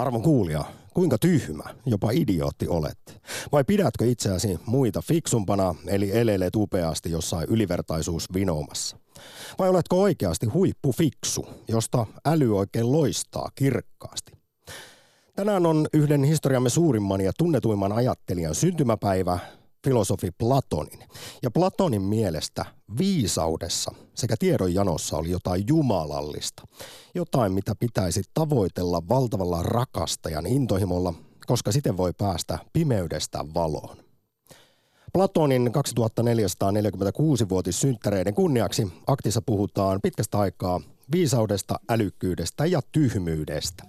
Arvon kuulija, kuinka tyhmä, jopa idiootti olet? Vai pidätkö itseäsi muita fiksumpana, eli elelet upeasti jossain ylivertaisuus vinoomassa? Vai oletko oikeasti huippufiksu, josta äly oikein loistaa kirkkaasti? Tänään on yhden historiamme suurimman ja tunnetuimman ajattelijan syntymäpäivä, filosofi Platonin. Ja Platonin mielestä viisaudessa sekä tiedonjanossa oli jotain jumalallista. Jotain, mitä pitäisi tavoitella valtavalla rakastajan intohimolla, koska siten voi päästä pimeydestä valoon. Platonin 2446-vuotis synttäreiden kunniaksi aktissa puhutaan pitkästä aikaa viisaudesta, älykkyydestä ja tyhmyydestä.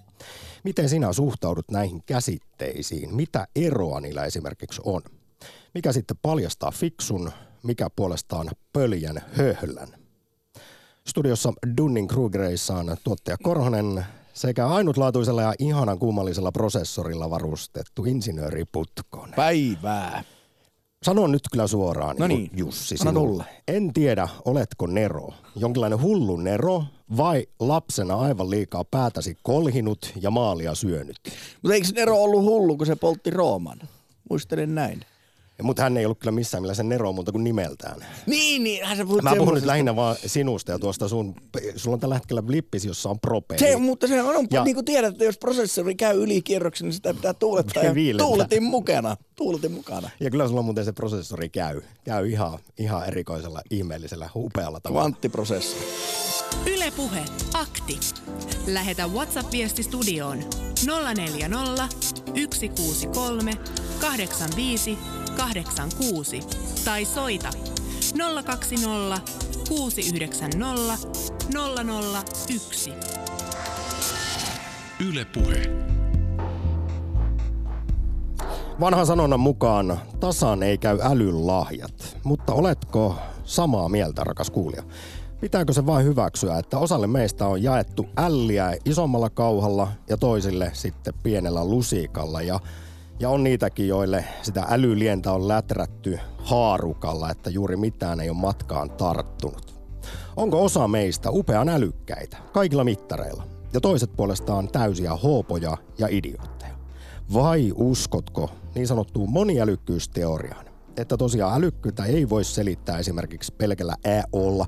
Miten sinä suhtaudut näihin käsitteisiin? Mitä eroa niillä esimerkiksi on? Mikä sitten paljastaa fiksun, mikä puolestaan pöljän höhlän? Studiossa Dunning Krugereissaan tuottaja Korhonen sekä ainutlaatuisella ja ihanan kummallisella prosessorilla varustettu insinööri Putkonen. Päivää. Sanon nyt kyllä suoraan, No niin, Jussi, sinulle. En tiedä, oletko Nero, jonkinlainen hullu Nero, vai lapsena aivan liikaa päätäsi kolhinut ja maalia syönyt. Mutta eikö Nero ollut hullu, kun se poltti Rooman? Muistelen näin. Mutta hän ei ollut kyllä missään millään se Nero muuta kuin nimeltään. Niin, niin, hän sä puhut Mä puhun nyt lähinnä vaan sinusta ja tuosta sun, sulla on tällä hetkellä blippis, jossa on propeeni. Se, mutta se on, Ja- ja. niin kuin tiedät, että jos prosessori käy yli kierroksen, niin sitä pitää tuulettaa ja Viilentää. tuuletin mukana. Tuuletin mukana. Ja kyllä sulla muuten se prosessori käy. Käy ihan, ihan erikoisella, ihmeellisellä, upealla tavalla. Kvanttiprosessori. Ylepuhe akti. Lähetä WhatsApp-viesti studioon 040 163 85 86 tai soita 020 690 001. Yle Puhe. Vanhan sanonnan mukaan tasan ei käy älyn lahjat, mutta oletko samaa mieltä, rakas kuulija? Pitääkö se vain hyväksyä, että osalle meistä on jaettu älliä isommalla kauhalla ja toisille sitten pienellä lusikalla ja ja on niitäkin, joille sitä älylientä on läträtty haarukalla, että juuri mitään ei ole matkaan tarttunut. Onko osa meistä upean älykkäitä, kaikilla mittareilla, ja toiset puolestaan täysiä hoopoja ja idiootteja? Vai uskotko niin sanottuun moniälykkyysteoriaan, että tosiaan älykkyyttä ei voi selittää esimerkiksi pelkällä ääolla,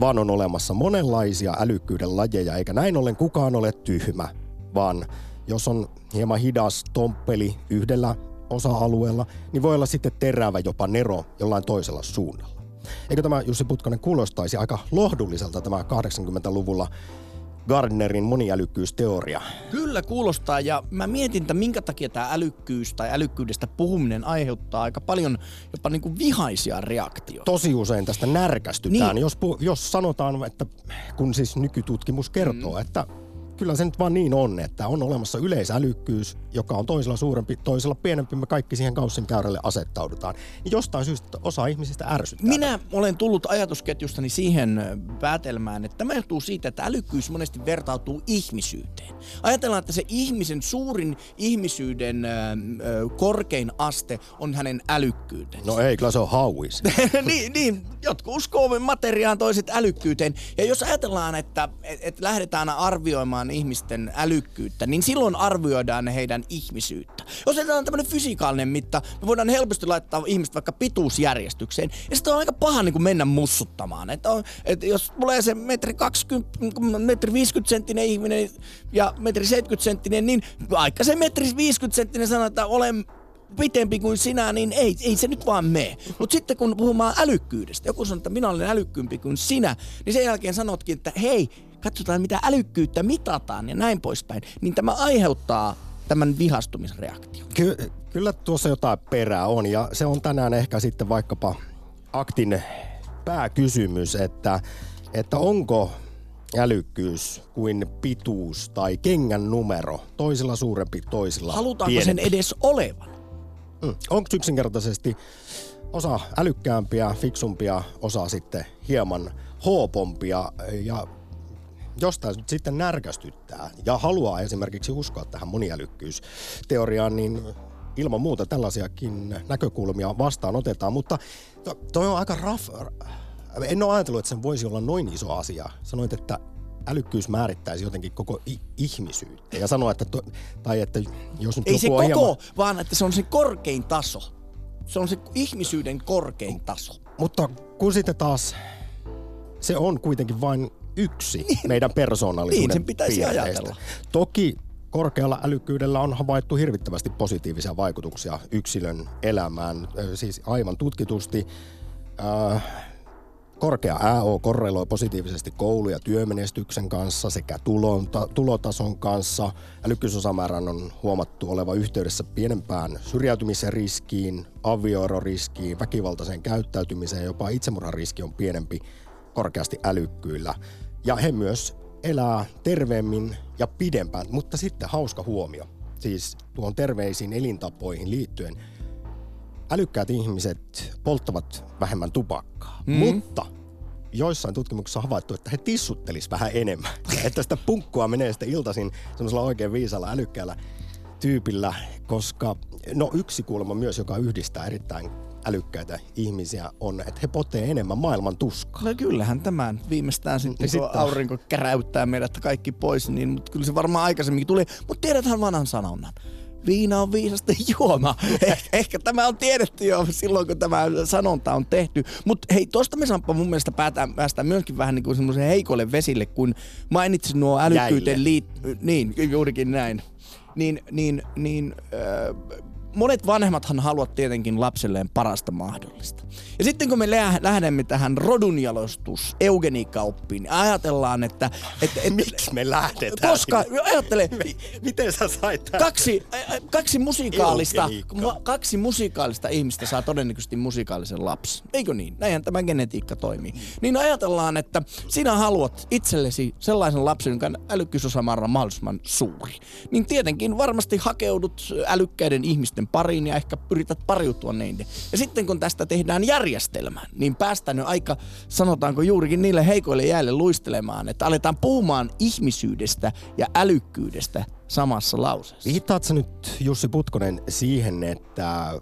vaan on olemassa monenlaisia älykkyyden lajeja, eikä näin ollen kukaan ole tyhmä, vaan jos on hieman hidas tomppeli yhdellä osa-alueella, niin voi olla sitten terävä jopa nero jollain toisella suunnalla. Eikö tämä Jussi Putkonen kuulostaisi aika lohdulliselta tämä 80-luvulla Gardnerin moniälykkyysteoria? Kyllä kuulostaa ja mä mietin, että minkä takia tämä älykkyys tai älykkyydestä puhuminen aiheuttaa aika paljon jopa niin kuin vihaisia reaktioita. Tosi usein tästä närkästytään, Niin. jos, pu- jos sanotaan, että kun siis nykytutkimus kertoo, mm. että kyllä se nyt vaan niin on, että on olemassa yleisälykkyys, joka on toisella suurempi, toisella pienempi, me kaikki siihen kaussin käyrälle asettaudutaan. Niin jostain syystä osa ihmisistä ärsyttää. Minä olen tullut ajatusketjustani siihen päätelmään, että tämä johtuu siitä, että älykkyys monesti vertautuu ihmisyyteen. Ajatellaan, että se ihmisen suurin ihmisyyden ö, korkein aste on hänen älykkyytensä. No ei, kyllä se on hauis. niin, niin, jotkut uskoo materiaan, toiset älykkyyteen. Ja jos ajatellaan, että et, et lähdetään arvioimaan ihmisten älykkyyttä, niin silloin arvioidaan heidän ihmisyyttä. Jos ajatellaan tämmöinen fysikaalinen mitta, me voidaan helposti laittaa ihmiset vaikka pituusjärjestykseen. Ja sitten on aika paha niin kuin mennä mussuttamaan. Että on, että jos tulee se metri 20, metri 50 senttinen ihminen ja metri 70 senttinen, niin vaikka se metri 50 senttinen sanoo, että olen pitempi kuin sinä, niin ei, ei se nyt vaan mene. Mutta sitten kun puhumaan älykkyydestä, joku sanoo, että minä olen älykkympi kuin sinä, niin sen jälkeen sanotkin, että hei, katsotaan mitä älykkyyttä mitataan ja näin poispäin, niin tämä aiheuttaa tämän vihastumisreaktion. Ky- kyllä tuossa jotain perää on ja se on tänään ehkä sitten vaikkapa aktin pääkysymys, että, että onko älykkyys kuin pituus tai kengän numero, toisilla suurempi, toisilla Halutaanko pienempi. sen edes olevan? Mm. Onko yksinkertaisesti osa älykkäämpiä, fiksumpia, osa sitten hieman hoopompia ja jostain nyt sitten närkästyttää ja haluaa esimerkiksi uskoa tähän moniälykkyysteoriaan, niin ilman muuta tällaisiakin näkökulmia vastaan otetaan, mutta to- toi on aika raff. En ole ajatellut, että sen voisi olla noin iso asia. Sanoit, että älykkyys määrittäisi jotenkin koko i- ihmisyyttä ja sanoa, että, to, tai että jos nyt Ei joku se koko, hieman, vaan että se on se korkein taso. Se on se ihmisyyden korkein taso. mutta kun sitten taas se on kuitenkin vain yksi meidän persoonallisuuden Niin, sen pitäisi piirteistä. ajatella. Toki korkealla älykkyydellä on havaittu hirvittävästi positiivisia vaikutuksia yksilön elämään, siis aivan tutkitusti. Äh, Korkea AO korreloi positiivisesti koulu- ja työmenestyksen kanssa sekä tulonta, tulotason kanssa. Älykkyysosamäärän on huomattu oleva yhteydessä pienempään syrjäytymisen riskiin, avioeroriskiin, väkivaltaiseen käyttäytymiseen, jopa itsemurhariski on pienempi korkeasti älykkyillä. Ja he myös elää terveemmin ja pidempään, mutta sitten hauska huomio. Siis tuon terveisiin elintapoihin liittyen älykkäät ihmiset polttavat vähemmän tupakkaa, mm. mutta joissain tutkimuksissa on havaittu, että he tissuttelis vähän enemmän. että sitä punkkua menee sitten iltaisin semmoisella oikein viisalla älykkäällä tyypillä, koska no yksi kuulemma myös, joka yhdistää erittäin älykkäitä ihmisiä on, että he potee enemmän maailman tuskaa. No kyllähän tämän viimeistään sitten, Niin kun sitten- aurinko käräyttää meidät kaikki pois, niin mutta kyllä se varmaan aikaisemminkin tuli. Mutta tiedäthän vanhan sanonnan. Viina on viisasta juoma. Eh, ehkä tämä on tiedetty jo silloin, kun tämä sanonta on tehty. Mutta hei, tuosta me Samppa mun mielestä päätään, päästään myöskin vähän niin kuin semmoisen heikolle vesille, kun mainitsin nuo älykkyyteen liit... Niin, juurikin näin. Niin, niin, niin äh, monet vanhemmathan haluavat tietenkin lapselleen parasta mahdollista. Ja sitten kun me lä- lähdemme tähän rodunjalostus eugeniikkaoppiin, niin ajatellaan, että... että, että Miksi me lähdetään? koska, ajattele, Miten sä sait kaksi, kaksi musikaalista, Eugeniikka. kaksi musikaalista ihmistä saa todennäköisesti musikaalisen lapsen. Eikö niin? Näinhän tämä genetiikka toimii. Niin ajatellaan, että sinä haluat itsellesi sellaisen lapsen, jonka älykkyysosamäärä on mahdollisimman suuri. Niin tietenkin varmasti hakeudut älykkäiden ihmisten pariin ja ehkä yrität pariutua niiden. Ja sitten kun tästä tehdään järjestelmä, niin päästään jo aika, sanotaanko juurikin niille heikoille jäille luistelemaan, että aletaan puhumaan ihmisyydestä ja älykkyydestä samassa lauseessa. Viittaat sä nyt, Jussi Putkonen, siihen, että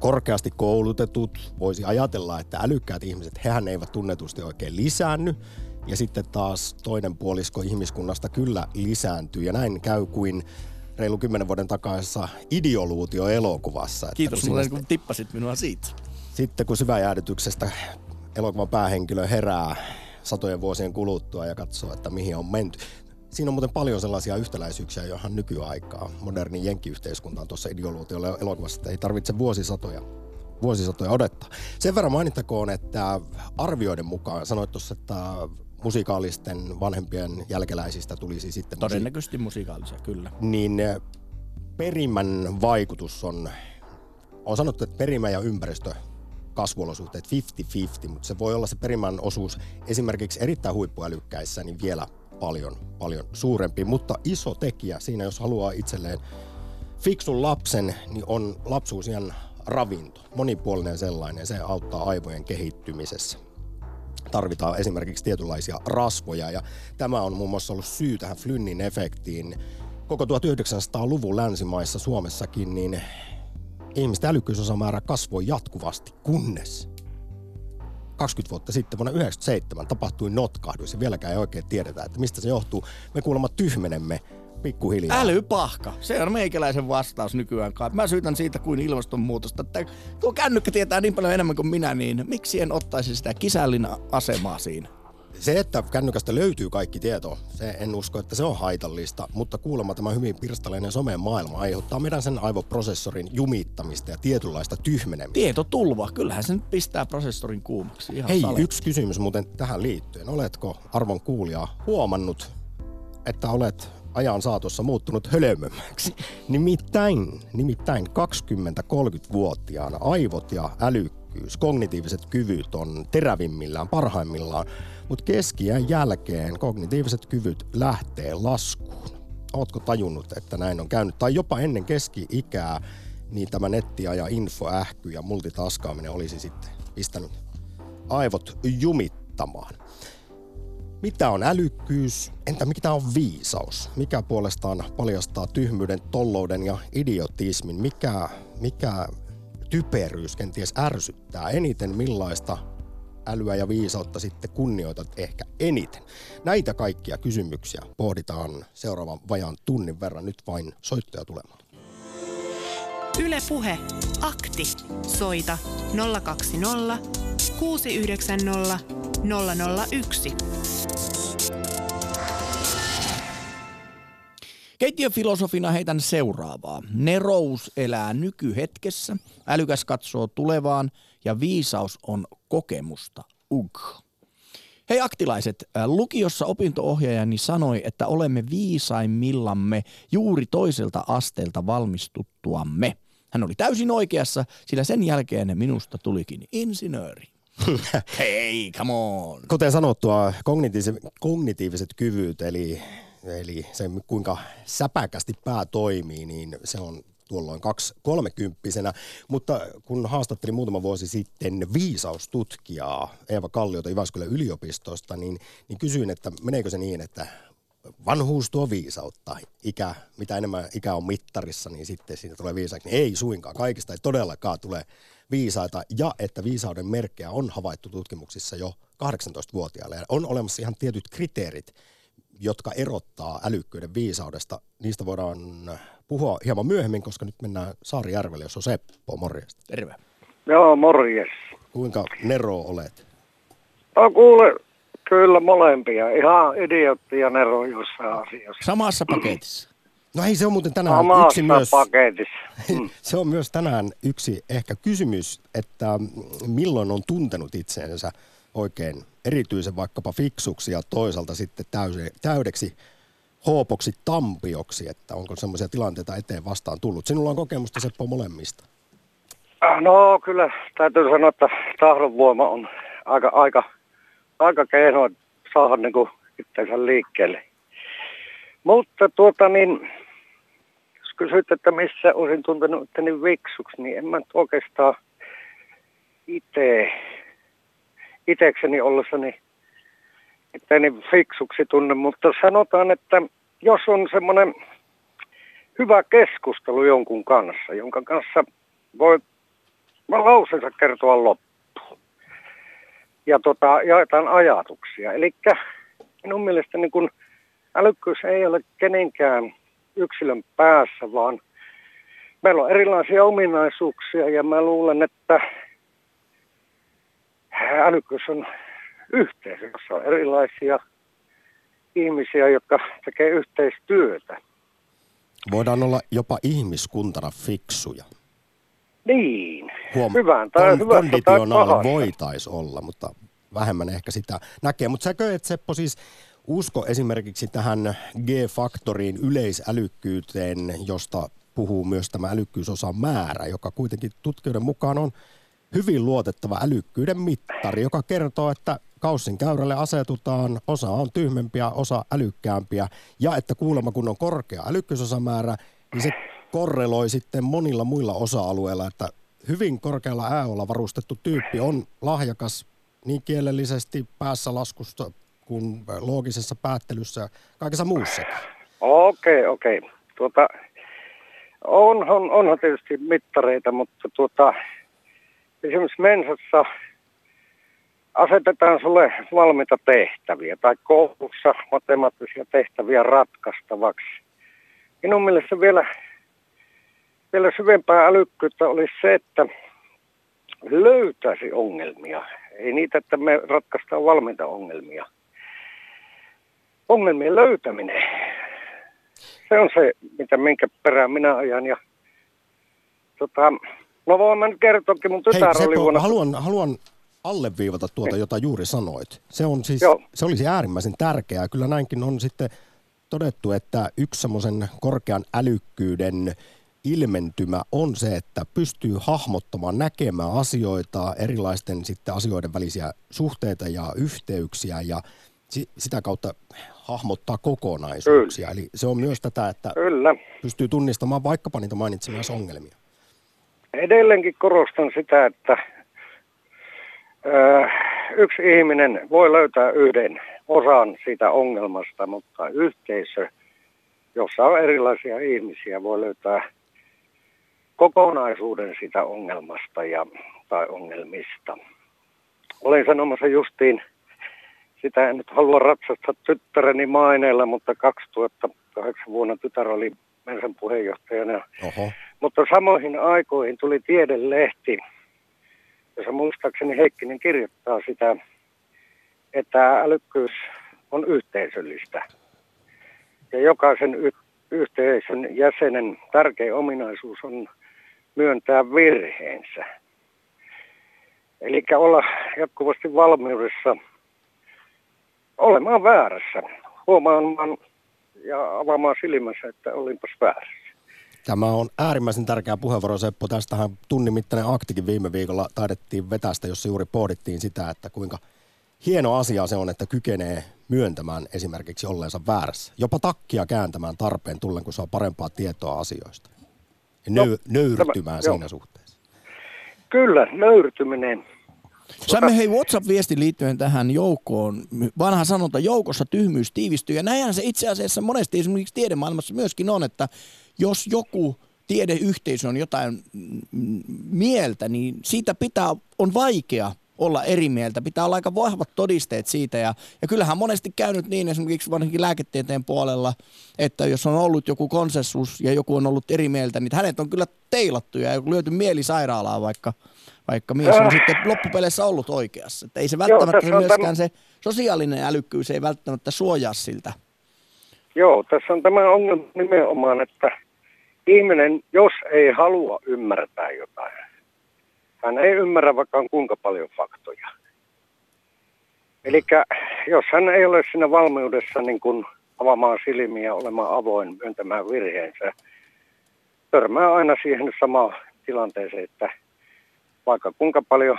korkeasti koulutetut voisi ajatella, että älykkäät ihmiset, hehän eivät tunnetusti oikein lisäänny. Ja sitten taas toinen puolisko ihmiskunnasta kyllä lisääntyy. Ja näin käy kuin reilu kymmenen vuoden takaisessa ideoluutio-elokuvassa. että Kiitos kun mulle, kun tippasit minua siitä. Sitten kun syväjäädytyksestä elokuvan päähenkilö herää satojen vuosien kuluttua ja katsoo, että mihin on menty. Siinä on muuten paljon sellaisia yhtäläisyyksiä, johon nykyaikaa moderni jenkkiyhteiskunta on tuossa ideoluutiolla elokuvassa, että ei tarvitse vuosisatoja, vuosisatoja odottaa. Sen verran mainittakoon, että arvioiden mukaan sanoit tuossa, että musikaalisten vanhempien jälkeläisistä tulisi sitten Todennäköisesti musikaalisia, kyllä. niin eh, perimän vaikutus on, on sanottu, että perimä ja ympäristö kasvuolosuhteet 50-50, mutta se voi olla se perimän osuus esimerkiksi erittäin huippuälykkäissä niin vielä paljon, paljon suurempi. Mutta iso tekijä siinä, jos haluaa itselleen fiksun lapsen, niin on lapsuusien ravinto, monipuolinen sellainen. Se auttaa aivojen kehittymisessä tarvitaan esimerkiksi tietynlaisia rasvoja ja tämä on muun muassa ollut syy tähän Flynnin efektiin. Koko 1900-luvun länsimaissa Suomessakin niin ihmisten älykkyysosamäärä kasvoi jatkuvasti, kunnes 20 vuotta sitten vuonna 1997 tapahtui notkahdus ja vieläkään ei oikein tiedetä, että mistä se johtuu. Me kuulemma tyhmenemme pikkuhiljaa. Älypahka. Se on meikäläisen vastaus nykyään. Mä syytän siitä kuin ilmastonmuutosta. Että tuo kännykkä tietää niin paljon enemmän kuin minä, niin miksi en ottaisi sitä kisällin asemaa siinä? Se, että kännykästä löytyy kaikki tieto, se en usko, että se on haitallista, mutta kuulemma tämä hyvin pirstaleinen somen maailma aiheuttaa meidän sen aivoprosessorin jumittamista ja tietynlaista tyhmenemistä. Tietotulva. Kyllähän se nyt pistää prosessorin kuumaksi. Ihan Hei, sale. yksi kysymys muuten tähän liittyen. Oletko arvon kuulija huomannut, että olet ajan saatossa muuttunut hölmömmäksi? Nimittäin, nimittäin 20-30-vuotiaana aivot ja älykkyys, kognitiiviset kyvyt on terävimmillään, parhaimmillaan, mutta keskiään jälkeen kognitiiviset kyvyt lähtee laskuun. Ootko tajunnut, että näin on käynyt? Tai jopa ennen keski-ikää, niin tämä nettiä ja infoähky ja multitaskaaminen olisi sitten pistänyt aivot jumittamaan. Mitä on älykkyys? Entä mitä on viisaus? Mikä puolestaan paljastaa tyhmyyden, tollouden ja idiotismin? Mikä, mikä typeryys kenties ärsyttää eniten? Millaista älyä ja viisautta sitten kunnioitat ehkä eniten? Näitä kaikkia kysymyksiä pohditaan seuraavan vajaan tunnin verran. Nyt vain soittoja tulemaan. Yle Puhe. Akti. Soita 020 690 001. Keittiöfilosofina heitän seuraavaa. Nerous elää nykyhetkessä, älykäs katsoo tulevaan ja viisaus on kokemusta. Ugh. Hei aktilaiset, äh, lukiossa opinto-ohjaajani sanoi, että olemme viisaimmillamme juuri toiselta asteelta valmistuttuamme. Hän oli täysin oikeassa, sillä sen jälkeen minusta tulikin insinööri. Hei, come on. Kuten sanottua, kognitiiviset, kognitiiviset kyvyt, eli, eli se kuinka säpäkästi pää toimii, niin se on tuolloin kaksi kolmekymppisenä, mutta kun haastattelin muutama vuosi sitten viisaustutkijaa Eeva Kalliota Jyväskylän yliopistosta, niin, niin kysyin, että meneekö se niin, että vanhuus tuo viisautta. Ikä, mitä enemmän ikä on mittarissa, niin sitten siitä tulee viisaaksi. Niin ei suinkaan, kaikista ei todellakaan tule viisaita. Ja että viisauden merkkejä on havaittu tutkimuksissa jo 18-vuotiailla. Ja on olemassa ihan tietyt kriteerit, jotka erottaa älykkyyden viisaudesta. Niistä voidaan puhua hieman myöhemmin, koska nyt mennään Saarijärvelle, jos on Seppo. Morjesta. Terve. Joo, morjes. Kuinka Nero olet? No kuule, kyllä molempia. Ihan idiotti ja nero jossain asiassa. Samassa paketissa. No ei, se on muuten tänään Samassa yksi myös, paketissa. Mm. se on myös tänään yksi ehkä kysymys, että milloin on tuntenut itseensä oikein erityisen vaikkapa fiksuksi ja toisaalta sitten täysi, täydeksi hoopoksi tampioksi, että onko semmoisia tilanteita eteen vastaan tullut. Sinulla on kokemusta Seppo molemmista. No kyllä täytyy sanoa, että tahdonvoima on aika, aika, aika keino saada niin kuin itsensä liikkeelle. Mutta tuota niin, jos kysyt, että missä olisin tuntenut itteni viksuksi, niin en mä oikeastaan itse, itekseni ollessani itteni fiksuksi tunne, mutta sanotaan, että jos on semmoinen hyvä keskustelu jonkun kanssa, jonka kanssa voi lauseensa kertoa loppuun. Ja tota, jaetaan ajatuksia. Eli minun mielestä niin kun älykkyys ei ole kenenkään yksilön päässä, vaan meillä on erilaisia ominaisuuksia ja mä luulen, että älykkyys on yhteisö, jossa on erilaisia ihmisiä, jotka tekee yhteistyötä. Voidaan olla jopa ihmiskuntana fiksuja. Niin, Huom, hyvän tai kon, konditionaali pahassa. voitaisi olla, mutta vähemmän ehkä sitä näkee. Mutta säkö et Seppo siis usko esimerkiksi tähän G-faktoriin, yleisälykkyyteen, josta puhuu myös tämä älykkyysosan määrä, joka kuitenkin tutkijoiden mukaan on hyvin luotettava älykkyyden mittari, joka kertoo, että kaussin käyrälle asetutaan, osa on tyhmempiä, osa älykkäämpiä, ja että kuulemma kun on korkea älykkyysosamäärä, niin se korreloi sitten monilla muilla osa-alueilla, että hyvin korkealla ääolla varustettu tyyppi on lahjakas niin kielellisesti päässä laskusta kuin loogisessa päättelyssä kaikessa muussa. Okei, okei. Tuota, onhan, onhan tietysti mittareita, mutta tuota, esimerkiksi mensassa asetetaan sulle valmiita tehtäviä tai koulussa matemaattisia tehtäviä ratkaistavaksi. Minun mielestä vielä, vielä syvempää älykkyyttä olisi se, että löytäisi ongelmia. Ei niitä, että me ratkaistaan valmiita ongelmia. Ongelmien löytäminen. Se on se, mitä minkä perään minä ajan. Ja, tota, no voin mä nyt kertoakin, mun Hei tytär oli Seppo, vuonna... haluan, haluan alleviivata tuota, jota juuri sanoit. Se, on siis, Joo. se olisi äärimmäisen tärkeää. Kyllä näinkin on sitten todettu, että yksi semmoisen korkean älykkyyden ilmentymä on se, että pystyy hahmottamaan, näkemään asioita, erilaisten sitten asioiden välisiä suhteita ja yhteyksiä ja sitä kautta hahmottaa kokonaisuuksia. Eli se on myös tätä, että Kyllä. pystyy tunnistamaan vaikkapa niitä mainitsemia ongelmia. Edelleenkin korostan sitä, että ö, yksi ihminen voi löytää yhden osan siitä ongelmasta, mutta yhteisö, jossa on erilaisia ihmisiä, voi löytää kokonaisuuden siitä ongelmasta ja, tai ongelmista. olin sanomassa justiin, sitä en nyt halua ratsastaa tyttäreni maineella, mutta 2008 vuonna tytär oli Mensan puheenjohtajana. Oho. Mutta samoihin aikoihin tuli tiedelehti, jossa muistaakseni Heikkinen kirjoittaa sitä, että älykkyys on yhteisöllistä. Ja jokaisen y- yhteisön jäsenen tärkein ominaisuus on myöntää virheensä. Eli olla jatkuvasti valmiudessa olemaan väärässä, huomaamaan ja avaamaan silmänsä, että olinpas väärässä. Tämä on äärimmäisen tärkeä puheenvuoro, Seppo. Tästähän tunnin mittainen aktikin viime viikolla taidettiin vetästä, jossa juuri pohdittiin sitä, että kuinka hieno asia se on, että kykenee myöntämään esimerkiksi olleensa väärässä. Jopa takkia kääntämään tarpeen tullen, kun saa parempaa tietoa asioista. Ja nöy- nöyrtymään tämä- siinä joo. suhteessa. Kyllä, nöyrtyminen. Saimme hei WhatsApp-viestin liittyen tähän joukkoon. Vanha sanonta, joukossa tyhmyys tiivistyy. Ja näinhän se itse asiassa monesti esimerkiksi tiedemaailmassa myöskin on, että jos joku tiedeyhteisö on jotain mieltä, niin siitä pitää, on vaikea olla eri mieltä. Pitää olla aika vahvat todisteet siitä. Ja, ja kyllähän monesti käynyt niin esimerkiksi varsinkin lääketieteen puolella, että jos on ollut joku konsensus ja joku on ollut eri mieltä, niin hänet on kyllä teilattu ja lyöty mielisairaalaan, vaikka, vaikka mies on Äh. sitten loppupeleissä ollut oikeassa. Että ei se välttämättä on myöskään tämä- se sosiaalinen älykkyys ei välttämättä suojaa siltä. Joo, tässä on tämä ongelma nimenomaan, että ihminen, jos ei halua ymmärtää jotain, hän ei ymmärrä vaikka kuinka paljon faktoja. Eli jos hän ei ole siinä valmiudessa niin kuin avaamaan silmiä, olemaan avoin, myöntämään virheensä, törmää aina siihen samaan tilanteeseen, että vaikka kuinka paljon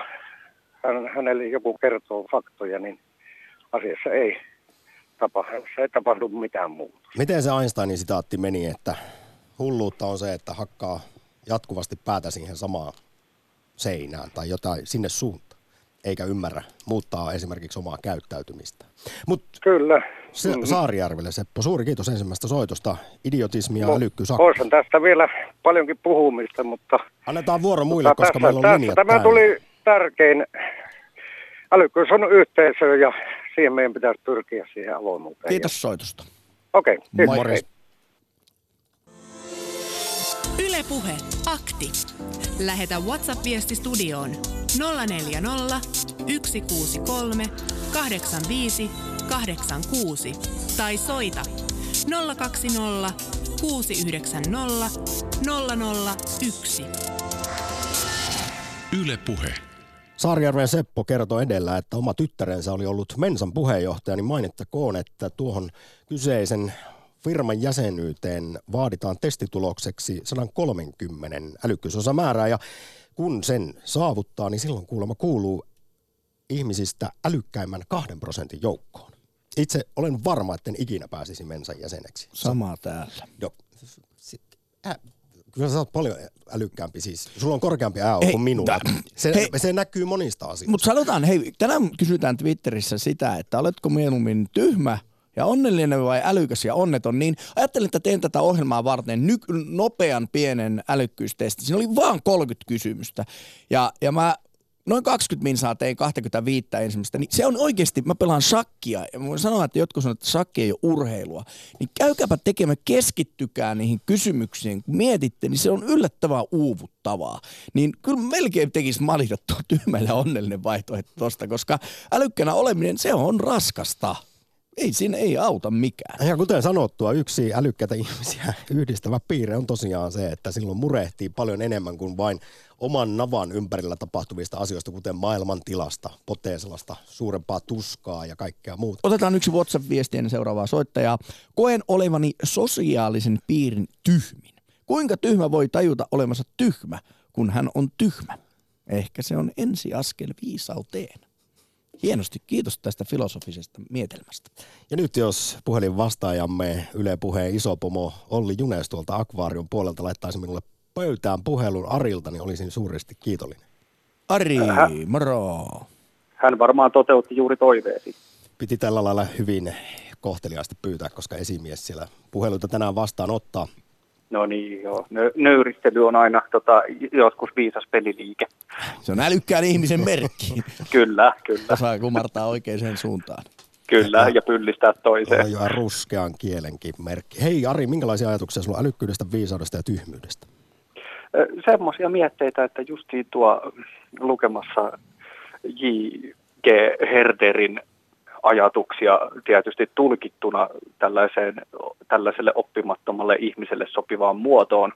hän, hänelle joku kertoo faktoja, niin asiassa ei, tapa, ei tapahdu mitään muuta. Miten se Einsteinin sitaatti meni, että hulluutta on se, että hakkaa jatkuvasti päätä siihen samaan seinään tai jotain sinne suuntaan, eikä ymmärrä muuttaa esimerkiksi omaa käyttäytymistä. Mutta Kyllä. se, Mhm. Saarijärvelle, Seppo, suuri kiitos ensimmäisestä soitosta. Idiotismi ja älykkyys. Voisin tästä vielä paljonkin puhumista, mutta Annetaan vuoro muille, mutta koska meillä on tässä linjat tämä tuli tärkein. Älykkyys on yhteisö ja siihen meidän pitäisi pyrkiä siihen avoimuuteen. Kiitos soitosta. Okei, okay, kiitos. Morjens. Ylepuhe akti. Lähetä WhatsApp-viesti studioon 040 163 85 86 tai soita 020 690 001. Yle Puhe. Saarijärven Seppo kertoi edellä, että oma tyttärensä oli ollut Mensan puheenjohtaja, niin mainittakoon, että tuohon kyseisen firman jäsenyyteen vaaditaan testitulokseksi 130 älykkyysosamäärää ja kun sen saavuttaa, niin silloin kuulemma kuuluu ihmisistä älykkäimmän kahden prosentin joukkoon. Itse olen varma, että en ikinä pääsisi Mensan jäseneksi. Sama täällä. Jo, si- ä, kyllä sä oot paljon älykkäämpi siis. Sulla on korkeampi ää Hei, kuin minulla. Se, hei. se näkyy monista asioista. Mutta sanotaan, hei, tänään kysytään Twitterissä sitä, että oletko mieluummin tyhmä ja onnellinen vai älykäs ja onneton, niin ajattelin, että teen tätä ohjelmaa varten ny- nopean pienen älykkyystesti. Siinä oli vaan 30 kysymystä. Ja, ja mä noin 20 minsaa tein 25 ensimmäistä, niin se on oikeasti, mä pelaan shakkia, ja mä voin sanoa, että jotkut sanoo, että shakki ei ole urheilua, niin käykääpä tekemään, keskittykää niihin kysymyksiin, kun mietitte, niin se on yllättävän uuvuttavaa. Niin kyllä melkein tekisi valita tuo tyhmä ja onnellinen vaihtoehto tosta, koska älykkänä oleminen, se on raskasta. Ei siinä ei auta mikään. Ja kuten sanottua, yksi älykkäitä ihmisiä yhdistävä piirre on tosiaan se, että silloin murehtii paljon enemmän kuin vain oman navan ympärillä tapahtuvista asioista, kuten maailman tilasta, potee sellaista suurempaa tuskaa ja kaikkea muuta. Otetaan yksi WhatsApp-viesti ennen seuraavaa soittajaa. Koen olevani sosiaalisen piirin tyhmin. Kuinka tyhmä voi tajuta olevansa tyhmä, kun hän on tyhmä? Ehkä se on ensiaskel viisauteen. Hienosti, kiitos tästä filosofisesta mietelmästä. Ja nyt jos puhelin vastaajamme Yle Puheen iso pomo Olli Junes tuolta akvaarion puolelta laittaisi minulle pöytään puhelun Arilta, niin olisin suuresti kiitollinen. Ari, moro. hän varmaan toteutti juuri toiveesi. Piti tällä lailla hyvin kohteliaasti pyytää, koska esimies siellä puheluita tänään vastaan ottaa. No niin, joo. Nö, nöyristely on aina tota, joskus viisas peliliike. Se on älykkään ihmisen merkki. Kyllä, kyllä. Osaa kumartaa oikeaan suuntaan. Kyllä, ja pyllistää toiseen. On jo ruskean kielenkin merkki. Hei Ari, minkälaisia ajatuksia sulla on älykkyydestä, viisaudesta ja tyhmyydestä? Semmoisia mietteitä, että justiin tuo lukemassa J.G. Herderin ajatuksia tietysti tulkittuna tällaiseen, tällaiselle oppimattomalle ihmiselle sopivaan muotoon,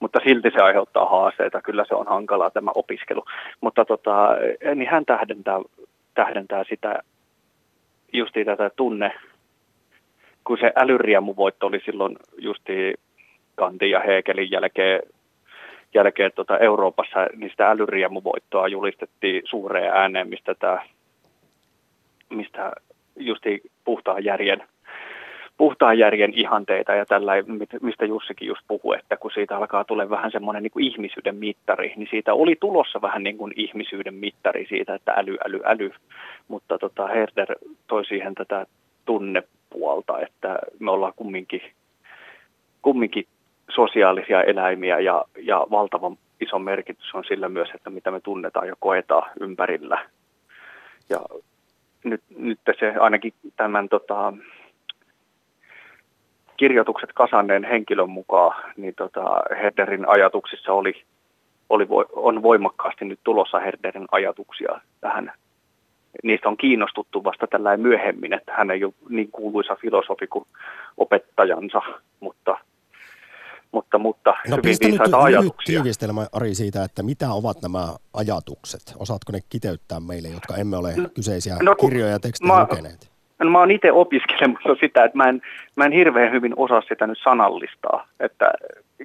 mutta silti se aiheuttaa haasteita. Kyllä se on hankalaa tämä opiskelu. Mutta tota, niin hän tähdentää, tähdentää sitä justi tätä tunne, kun se älyriemuvoitto oli silloin justi Kantin ja Hegelin jälkeen, jälkeen tota Euroopassa, niin sitä älyriemuvoittoa julistettiin suureen ääneen, mistä, tämä, mistä justi puhtaan järjen, puhtaan järjen ihanteita ja tällä, mistä Jussikin just puhui, että kun siitä alkaa tulla vähän semmoinen niin kuin ihmisyyden mittari, niin siitä oli tulossa vähän niin kuin ihmisyyden mittari siitä, että äly, äly, äly. Mutta tota, Herder toi siihen tätä tunnepuolta, että me ollaan kumminkin, kumminkin sosiaalisia eläimiä ja, ja valtavan iso merkitys on sillä myös, että mitä me tunnetaan ja koetaan ympärillä. Ja nyt, nyt se ainakin tämän tota, kirjoitukset kasanneen henkilön mukaan, niin tota, Herderin ajatuksissa oli, oli, on voimakkaasti nyt tulossa Herderin ajatuksia tähän. Niistä on kiinnostuttu vasta tällä myöhemmin, että hän ei ole niin kuuluisa filosofi kuin opettajansa, mutta mutta, mutta no, hyvin viisaita ajatuksia. tiivistelmä, Ari, siitä, että mitä ovat nämä ajatukset? Osaatko ne kiteyttää meille, jotka emme ole no, kyseisiä no, kirjoja ja tekstejä mä, lukeneet? No, mä oon itse opiskelemassa sitä, että mä en, mä en hirveän hyvin osaa sitä nyt sanallistaa, että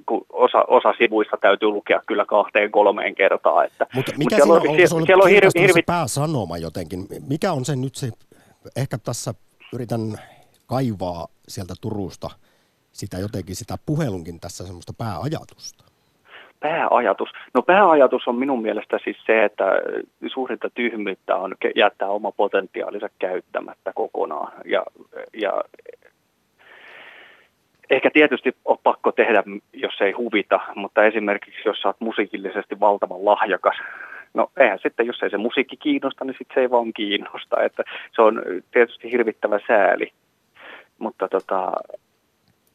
kun osa, osa sivuista täytyy lukea kyllä kahteen kolmeen kertaa. Että, mutta mikä mutta siinä on, on, siellä, siellä on hirvi, hirvi... pääsanoma jotenkin? Mikä on se nyt se, ehkä tässä yritän kaivaa sieltä Turusta – sitä jotenkin sitä puhelunkin tässä semmoista pääajatusta? Pääajatus? No pääajatus on minun mielestä siis se, että suurinta tyhmyyttä on jättää oma potentiaalinsa käyttämättä kokonaan. Ja, ja ehkä tietysti on pakko tehdä, jos ei huvita, mutta esimerkiksi jos olet musiikillisesti valtavan lahjakas, no eihän sitten, jos ei se musiikki kiinnosta, niin sitten se ei vaan kiinnosta. Että se on tietysti hirvittävä sääli. Mutta tota,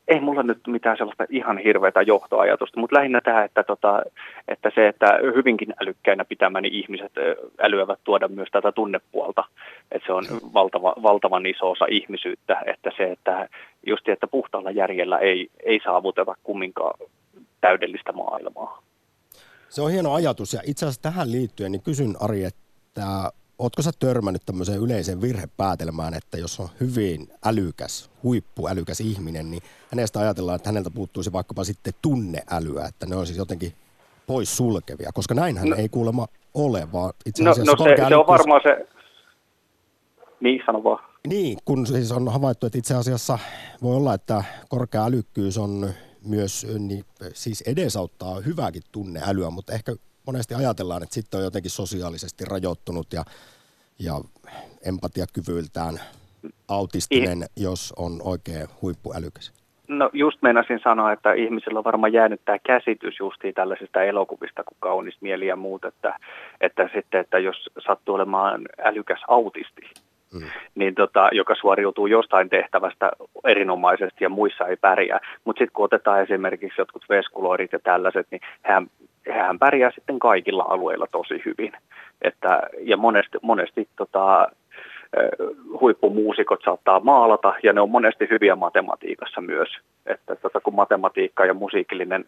ei mulla nyt mitään sellaista ihan hirveätä johtoajatusta, mutta lähinnä tämä, että, tota, että se, että hyvinkin älykkäinä pitämäni ihmiset älyävät tuoda myös tätä tunnepuolta, että se on valtava, valtavan iso osa ihmisyyttä, että se, että just että puhtaalla järjellä ei, ei saavuteta kumminkaan täydellistä maailmaa. Se on hieno ajatus ja itse asiassa tähän liittyen niin kysyn Ari, että Oletko sä törmännyt tämmöiseen yleiseen virhepäätelmään, että jos on hyvin älykäs, huippuälykäs ihminen, niin hänestä ajatellaan, että häneltä puuttuisi vaikkapa sitten tunneälyä, että ne on siis jotenkin pois sulkevia, koska näinhän no, ei kuulemma ole, vaan itse no, asiassa no, no se, se on varmaan se, niin sano vaan. Niin, kun siis on havaittu, että itse asiassa voi olla, että korkea älykkyys on myös, niin, siis edesauttaa hyvääkin tunneälyä, mutta ehkä monesti ajatellaan, että sitten on jotenkin sosiaalisesti rajoittunut ja, ja empatiakyvyiltään autistinen, I... jos on oikein huippuälykäs. No just meinasin sanoa, että ihmisillä on varmaan jäänyt tämä käsitys justiin tällaisista elokuvista kuin Kaunis mieli ja muut, että, että sitten, että jos sattuu olemaan älykäs autisti, mm. niin tota, joka suoriutuu jostain tehtävästä erinomaisesti ja muissa ei pärjää. Mutta sitten kun otetaan esimerkiksi jotkut veskuloirit ja tällaiset, niin hän hän pärjää sitten kaikilla alueilla tosi hyvin. Että, ja monesti, monesti tota, huippumuusikot saattaa maalata ja ne on monesti hyviä matematiikassa myös. Että tota, kun matematiikka ja musiikillinen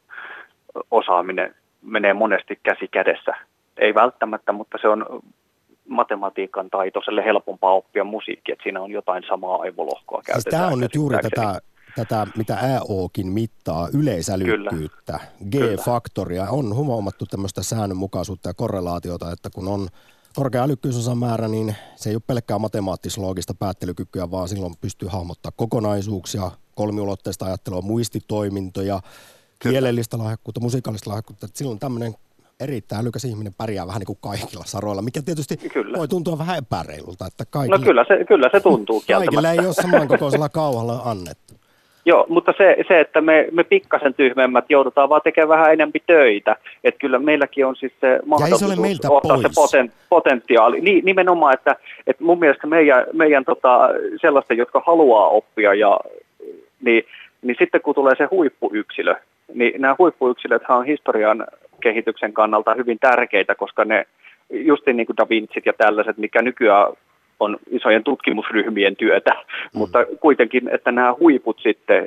osaaminen menee monesti käsi kädessä, ei välttämättä, mutta se on matematiikan taitoiselle helpompaa oppia musiikkia, että siinä on jotain samaa aivolohkoa siis Tämä on nyt juuri tätä tätä, mitä AOkin mittaa, yleisälykkyyttä, G-faktoria. On huomattu tämmöistä säännönmukaisuutta ja korrelaatiota, että kun on korkea älykkyysosamäärä, niin se ei ole pelkkää matemaattis-loogista päättelykykyä, vaan silloin pystyy hahmottaa kokonaisuuksia, kolmiulotteista ajattelua, muistitoimintoja, Kyllä. kielellistä lahjakkuutta, musiikallista lahjakkuutta. Että silloin tämmöinen erittäin älykäs ihminen pärjää vähän niin kuin kaikilla saroilla, mikä tietysti kyllä. voi tuntua vähän epäreilulta. Että kaikille, no kyllä se, kyllä se tuntuu Kaikille ei ole samankokoisella kauhalla annettu. Joo, mutta se, se että me, me pikkasen tyhmemmät joudutaan vaan tekemään vähän enemmän töitä. Että kyllä meilläkin on siis se mahdollisuus se meiltä ottaa pois. se poten, potentiaali. Niin, nimenomaan, että, että mun mielestä meidän, meidän tota, sellaisten, jotka haluaa oppia, ja, niin, niin sitten kun tulee se huippuyksilö, niin nämä huippuyksilöthän on historian kehityksen kannalta hyvin tärkeitä, koska ne justiin niin kuin Da Vincit ja tällaiset, mikä nykyään on isojen tutkimusryhmien työtä, mm. mutta kuitenkin, että nämä huiput sitten,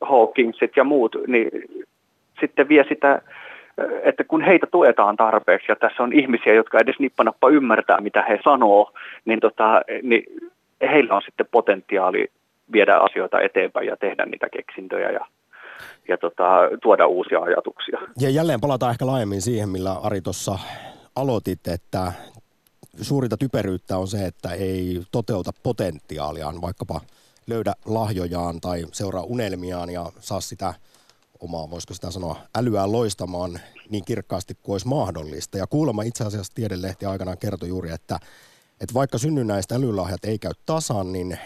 Hawkingsit ja muut, niin sitten vie sitä, että kun heitä tuetaan tarpeeksi ja tässä on ihmisiä, jotka edes nippanappa ymmärtää, mitä he sanoo, niin, tota, niin heillä on sitten potentiaali viedä asioita eteenpäin ja tehdä niitä keksintöjä ja, ja tota, tuoda uusia ajatuksia. Ja jälleen palataan ehkä laajemmin siihen, millä Ari tuossa aloitit, että suurinta typeryyttä on se, että ei toteuta potentiaaliaan, vaikkapa löydä lahjojaan tai seuraa unelmiaan ja saa sitä omaa, voisiko sitä sanoa, älyää loistamaan niin kirkkaasti kuin olisi mahdollista. Ja kuulemma itse asiassa Tiedelehti aikanaan kertoi juuri, että, että vaikka synnynnäistä älylahjat ei käy tasan, niin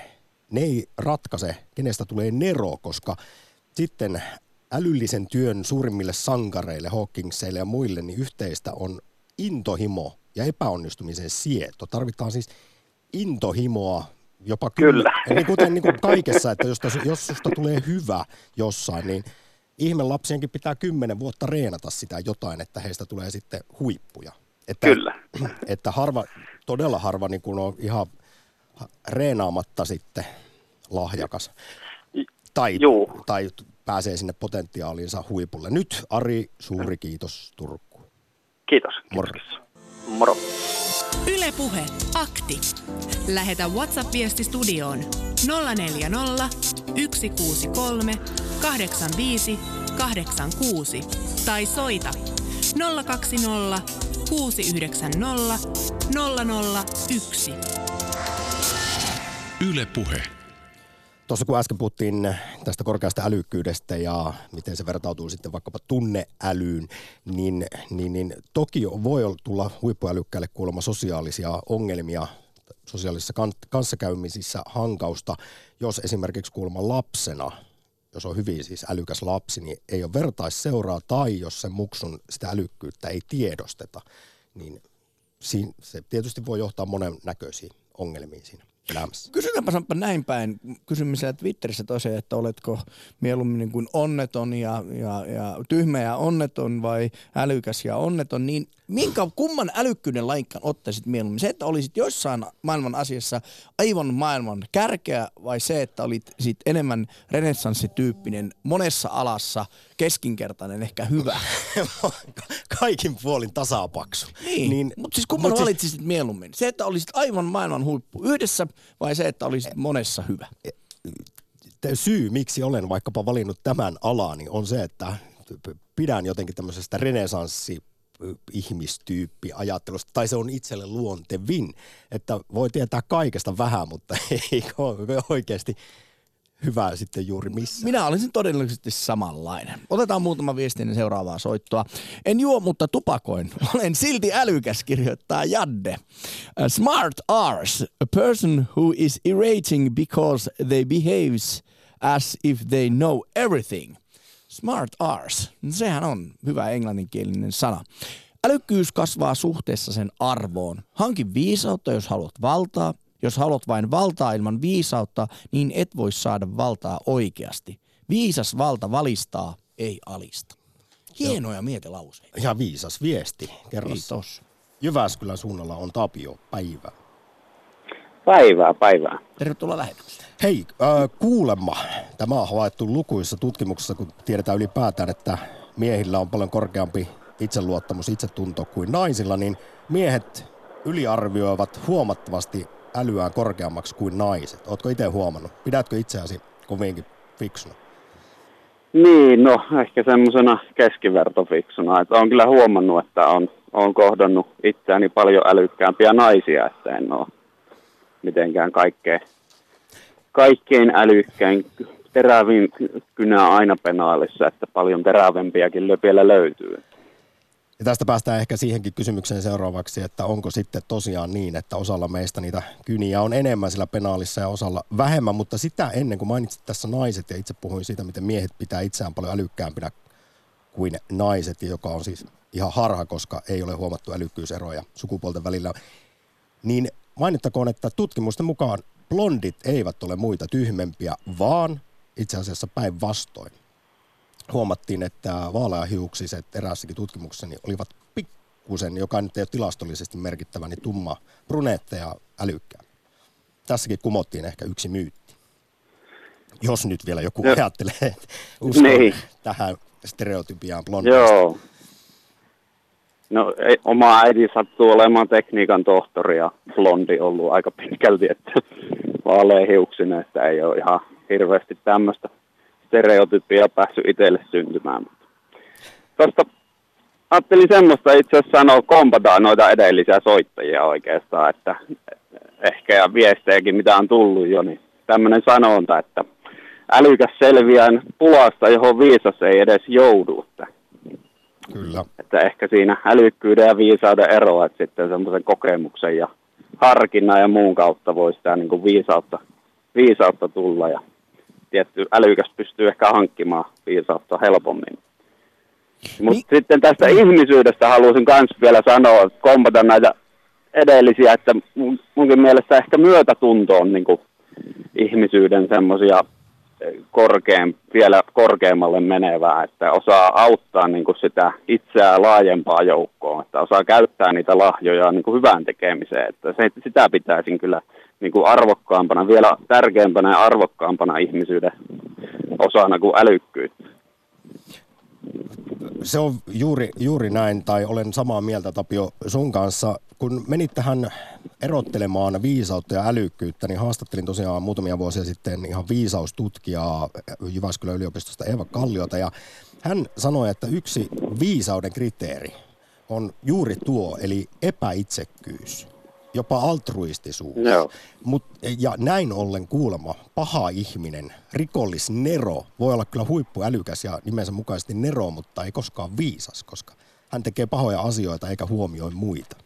ne ei ratkaise, kenestä tulee nero, koska sitten älyllisen työn suurimmille sankareille, Hawkingseille ja muille, niin yhteistä on intohimo ja epäonnistumisen sieto. Tarvitaan siis intohimoa jopa Kyllä. Niin kuten niin kuin kaikessa, että jos, jos susta tulee hyvä jossain, niin ihme lapsienkin pitää kymmenen vuotta reenata sitä jotain, että heistä tulee sitten huippuja. Että, Kyllä. Että harva, todella harva niin kuin on ihan reenaamatta sitten lahjakas. Tai, Juu. tai pääsee sinne potentiaaliinsa huipulle. Nyt Ari, suuri kiitos Turku. Kiitos. Moro. Moro. Ylepuhe akti. Lähetä WhatsApp-viesti studioon 040 163 85 86 tai soita 020 690 001. Yle Puhe. Tuossa kun äsken puhuttiin tästä korkeasta älykkyydestä ja miten se vertautuu sitten vaikkapa tunneälyyn, niin, niin, niin toki voi tulla huippuälykkäille kuulemma sosiaalisia ongelmia sosiaalisissa kanssakäymisissä hankausta, jos esimerkiksi kuulemma lapsena, jos on hyvin siis älykäs lapsi, niin ei ole vertaisseuraa tai jos sen muksun sitä älykkyyttä ei tiedosteta, niin se tietysti voi johtaa monen näköisiin ongelmiin siinä elämässä. Kysytäänpä sanoppa näin päin. Kysyimme siellä Twitterissä tosiaan, että oletko mieluummin niin kuin onneton ja, ja, ja tyhmä ja onneton vai älykäs ja onneton, niin minkä kumman älykkyyden laikkan ottaisit mieluummin? Se, että olisit jossain maailman asiassa aivan maailman kärkeä vai se, että olit sit enemmän renessanssityyppinen monessa alassa keskinkertainen, ehkä hyvä? Kaikin puolin tasapaksu. Niin, niin mutta siis kumman mut valitsisit siis... mieluummin? Se, että olisit aivan maailman huippu yhdessä vai se, että olisit monessa hyvä? Syy, miksi olen vaikkapa valinnut tämän alani, on se, että pidän jotenkin tämmöisestä renesanssi ihmistyyppi ajattelusta, tai se on itselle luontevin, että voi tietää kaikesta vähän, mutta ei oikeasti hyvää sitten juuri missä. Minä olisin todennäköisesti samanlainen. Otetaan muutama viestin seuraavaa soittoa. En juo, mutta tupakoin. Olen silti älykäs, kirjoittaa Jadde. Smart Rs, a person who is irritating because they behaves as if they know everything. Smart Rs, sehän on hyvä englanninkielinen sana. Älykkyys kasvaa suhteessa sen arvoon. Hanki viisautta, jos haluat valtaa. Jos haluat vain valtaa ilman viisautta, niin et voi saada valtaa oikeasti. Viisas valta valistaa, ei alista. Hienoja mietelauseita. Ihan viisas viesti. Kerro. Kiitos. Jyväskylän suunnalla on Tapio. Päivä. Päivää, päivää. Tervetuloa lähetykseen. Hei, äh, kuulemma. Tämä on havaittu lukuissa tutkimuksissa, kun tiedetään ylipäätään, että miehillä on paljon korkeampi itseluottamus, itsetunto kuin naisilla, niin miehet yliarvioivat huomattavasti älyään korkeammaksi kuin naiset. Oletko itse huomannut? Pidätkö itseäsi kovinkin fiksuna? Niin, no ehkä semmoisena keskivertofiksuna. Että olen kyllä huomannut, että on, on kohdannut itseäni paljon älykkäämpiä naisia, että en ole mitenkään kaikkein, kaikkein älykkäin terävin kynä aina penaalissa, että paljon terävempiäkin vielä löytyy. Ja tästä päästään ehkä siihenkin kysymykseen seuraavaksi, että onko sitten tosiaan niin, että osalla meistä niitä kyniä on enemmän sillä penaalissa ja osalla vähemmän, mutta sitä ennen kuin mainitsit tässä naiset ja itse puhuin siitä, miten miehet pitää itseään paljon älykkäämpinä kuin naiset, joka on siis ihan harha, koska ei ole huomattu älykkyyseroja sukupuolten välillä, niin mainittakoon, että tutkimusten mukaan blondit eivät ole muita tyhmempiä, vaan itse asiassa päinvastoin huomattiin, että vaaleahiuksiset eräässäkin tutkimuksessa olivat pikkusen, joka nyt ei ole tilastollisesti merkittävä, niin tumma bruneetteja älykkää. Tässäkin kumottiin ehkä yksi myytti. Jos nyt vielä joku ja. ajattelee, että uskon niin. tähän stereotypiaan blondeista. Joo. No ei, oma äiti sattuu olemaan tekniikan tohtori ja blondi ollut aika pitkälti, että vaaleahiuksinen, että ei ole ihan hirveästi tämmöistä stereotypia päässyt itselle syntymään. Tuosta ajattelin semmoista itse asiassa sanoa, kompataan noita edellisiä soittajia oikeastaan, että ehkä ja viestejäkin mitä on tullut jo, niin tämmöinen sanonta, että älykäs selviään pulasta, johon viisas ei edes joudu. Että, Kyllä. Että ehkä siinä älykkyyden ja viisauden eroa, että sitten semmoisen kokemuksen ja harkinnan ja muun kautta voi sitä niin kuin viisautta, viisautta tulla ja tietty älykäs pystyy ehkä hankkimaan viisautta helpommin. Mutta niin. sitten tästä ihmisyydestä haluaisin myös vielä sanoa, kompata näitä edellisiä, että munkin mielestä ehkä myötätunto on niin kuin ihmisyyden semmoisia korkein, vielä korkeammalle menevää, että osaa auttaa niin kuin sitä itseään laajempaa joukkoa, että osaa käyttää niitä lahjoja niin kuin hyvään tekemiseen, että se, sitä pitäisin kyllä niin kuin arvokkaampana, vielä tärkeämpänä ja arvokkaampana ihmisyyden osana kuin älykkyyttä. Se on juuri, juuri näin, tai olen samaa mieltä Tapio sun kanssa. Kun menit tähän erottelemaan viisautta ja älykkyyttä, niin haastattelin tosiaan muutamia vuosia sitten ihan viisaustutkijaa Jyväskylän yliopistosta Eva Kalliota, ja hän sanoi, että yksi viisauden kriteeri on juuri tuo, eli epäitsekkyys jopa altruistisuus. Joo. Mut, ja näin ollen kuulemma paha ihminen, rikollis Nero, voi olla kyllä huippuälykäs ja nimensä mukaisesti Nero, mutta ei koskaan viisas, koska hän tekee pahoja asioita eikä huomioi muita.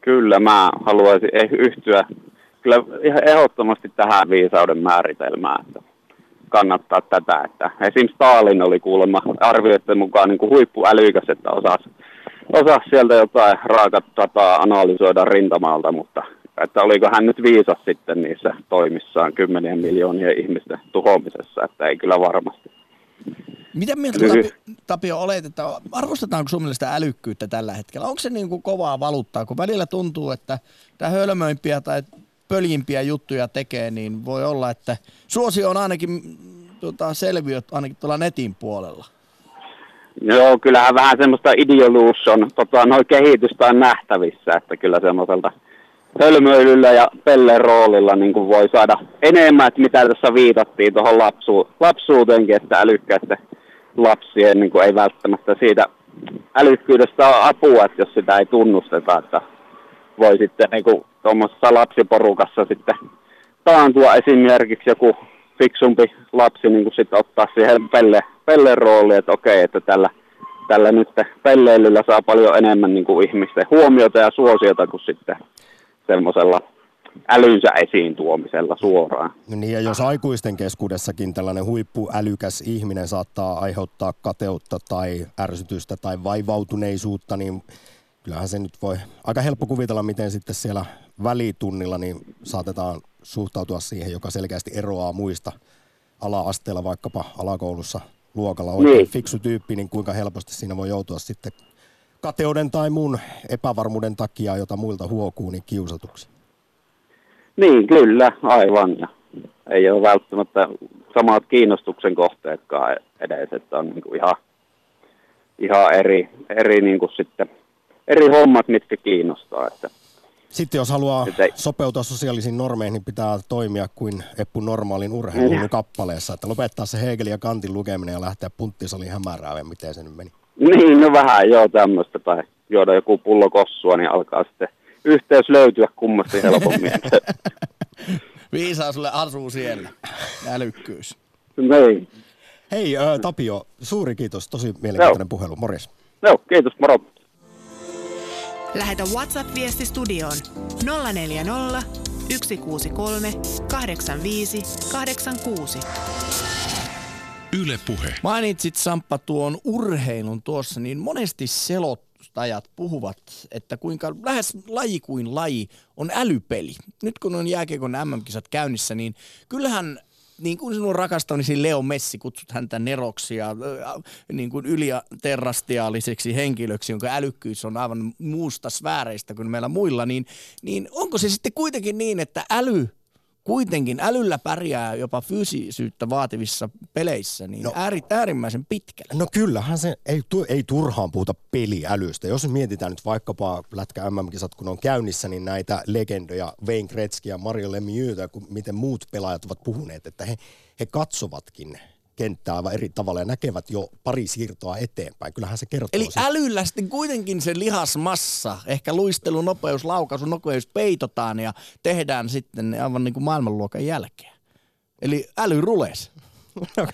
Kyllä, mä haluaisin eh- yhtyä kyllä ihan ehdottomasti tähän viisauden määritelmään, että kannattaa tätä. Että esimerkiksi Stalin oli kuulemma arvioiden mukaan niin kuin huippuälykäs, että osasi osaa sieltä jotain raakatataa analysoida rintamalta, mutta että oliko hän nyt viisas sitten niissä toimissaan kymmenien miljoonien ihmisten tuhoamisessa, että ei kyllä varmasti. Miten mieltä Tapio, Tapio olet, että arvostetaanko sun mielestä älykkyyttä tällä hetkellä? Onko se niin kuin kovaa valuuttaa, kun välillä tuntuu, että tämä hölmöimpiä tai pöljimpiä juttuja tekee, niin voi olla, että suosio on ainakin tota, selviöt ainakin tuolla netin puolella. Joo, kyllähän vähän semmoista ideolution tota, noin kehitystä on nähtävissä, että kyllä semmoiselta hölmöilyllä ja pellen roolilla niin kuin voi saada enemmän, että mitä tässä viitattiin tuohon lapsu, lapsuuteenkin, että älykkäistä lapsien niin kuin ei välttämättä siitä älykkyydestä ole apua, että jos sitä ei tunnusteta, että voi sitten niin kuin tuommoisessa lapsiporukassa sitten taantua esimerkiksi joku fiksumpi lapsi niin kuin sitten ottaa siihen pelle, pellen rooliin, että okei, että tällä, tällä nyt pelleilyllä saa paljon enemmän niin kuin ihmisten huomiota ja suosiota kuin sitten semmoisella älynsä esiin tuomisella suoraan. Niin, ja jos aikuisten keskuudessakin tällainen huippuälykäs ihminen saattaa aiheuttaa kateutta tai ärsytystä tai vaivautuneisuutta, niin kyllähän se nyt voi aika helppo kuvitella, miten sitten siellä välitunnilla niin saatetaan suhtautua siihen, joka selkeästi eroaa muista ala-asteella, vaikkapa alakoulussa luokalla oikein niin. fiksu tyyppi, niin kuinka helposti siinä voi joutua sitten kateuden tai muun epävarmuuden takia, jota muilta huokuu, niin kiusatuksi. Niin, kyllä, aivan. Ja ei ole välttämättä samat kiinnostuksen kohteetkaan edes, että on niin kuin ihan, ihan eri, eri niin kuin sitten, eri hommat, mitkä kiinnostaa. Että sitten jos haluaa ei... sopeutua sosiaalisiin normeihin, niin pitää toimia kuin Eppu normaalin urheilun mm. kappaleessa. Että lopettaa se Hegel ja Kantin lukeminen ja lähteä punttisaliin hämärään, ja miten se nyt meni. Niin, no vähän joo tämmöistä. Tai juoda joku pullo kossua, niin alkaa sitten yhteys löytyä kummasti helpommin. Viisaa sulle asuu siellä. Älykkyys. Niin. Hei äh, Tapio, suuri kiitos. Tosi mielenkiintoinen puhelu. Morjes. Joo, kiitos. Moro. Lähetä WhatsApp-viesti studioon 040 163 85 86. Yle Puhe. Mainitsit Samppa tuon urheilun tuossa, niin monesti selostajat puhuvat, että kuinka lähes laji kuin laji on älypeli. Nyt kun on jääkiekon MM-kisat käynnissä, niin kyllähän niin kuin sinun rakastavasi Leo Messi, kutsut häntä neroksi ja äh, niin kuin yliterrastiaaliseksi henkilöksi, jonka älykkyys on aivan muusta sfääreistä kuin meillä muilla, niin, niin onko se sitten kuitenkin niin, että äly kuitenkin älyllä pärjää jopa fyysisyyttä vaativissa peleissä niin no, ääri, äärimmäisen pitkälle. No kyllähän se, ei, tu, ei turhaan puhuta peliälystä. Jos mietitään nyt vaikkapa Lätkä MM-kisat, kun on käynnissä, niin näitä legendoja, Wayne Gretzky ja Mario Lemieuxta, kun miten muut pelaajat ovat puhuneet, että he, he katsovatkin kenttää aivan eri tavalla ja näkevät jo pari siirtoa eteenpäin. Kyllähän se kertoo. Eli siitä. älyllä sitten kuitenkin se lihasmassa, ehkä luistelunopeus, laukaisun nopeus peitotaan ja tehdään sitten aivan niin kuin maailmanluokan jälkeen. Eli äly rules. No,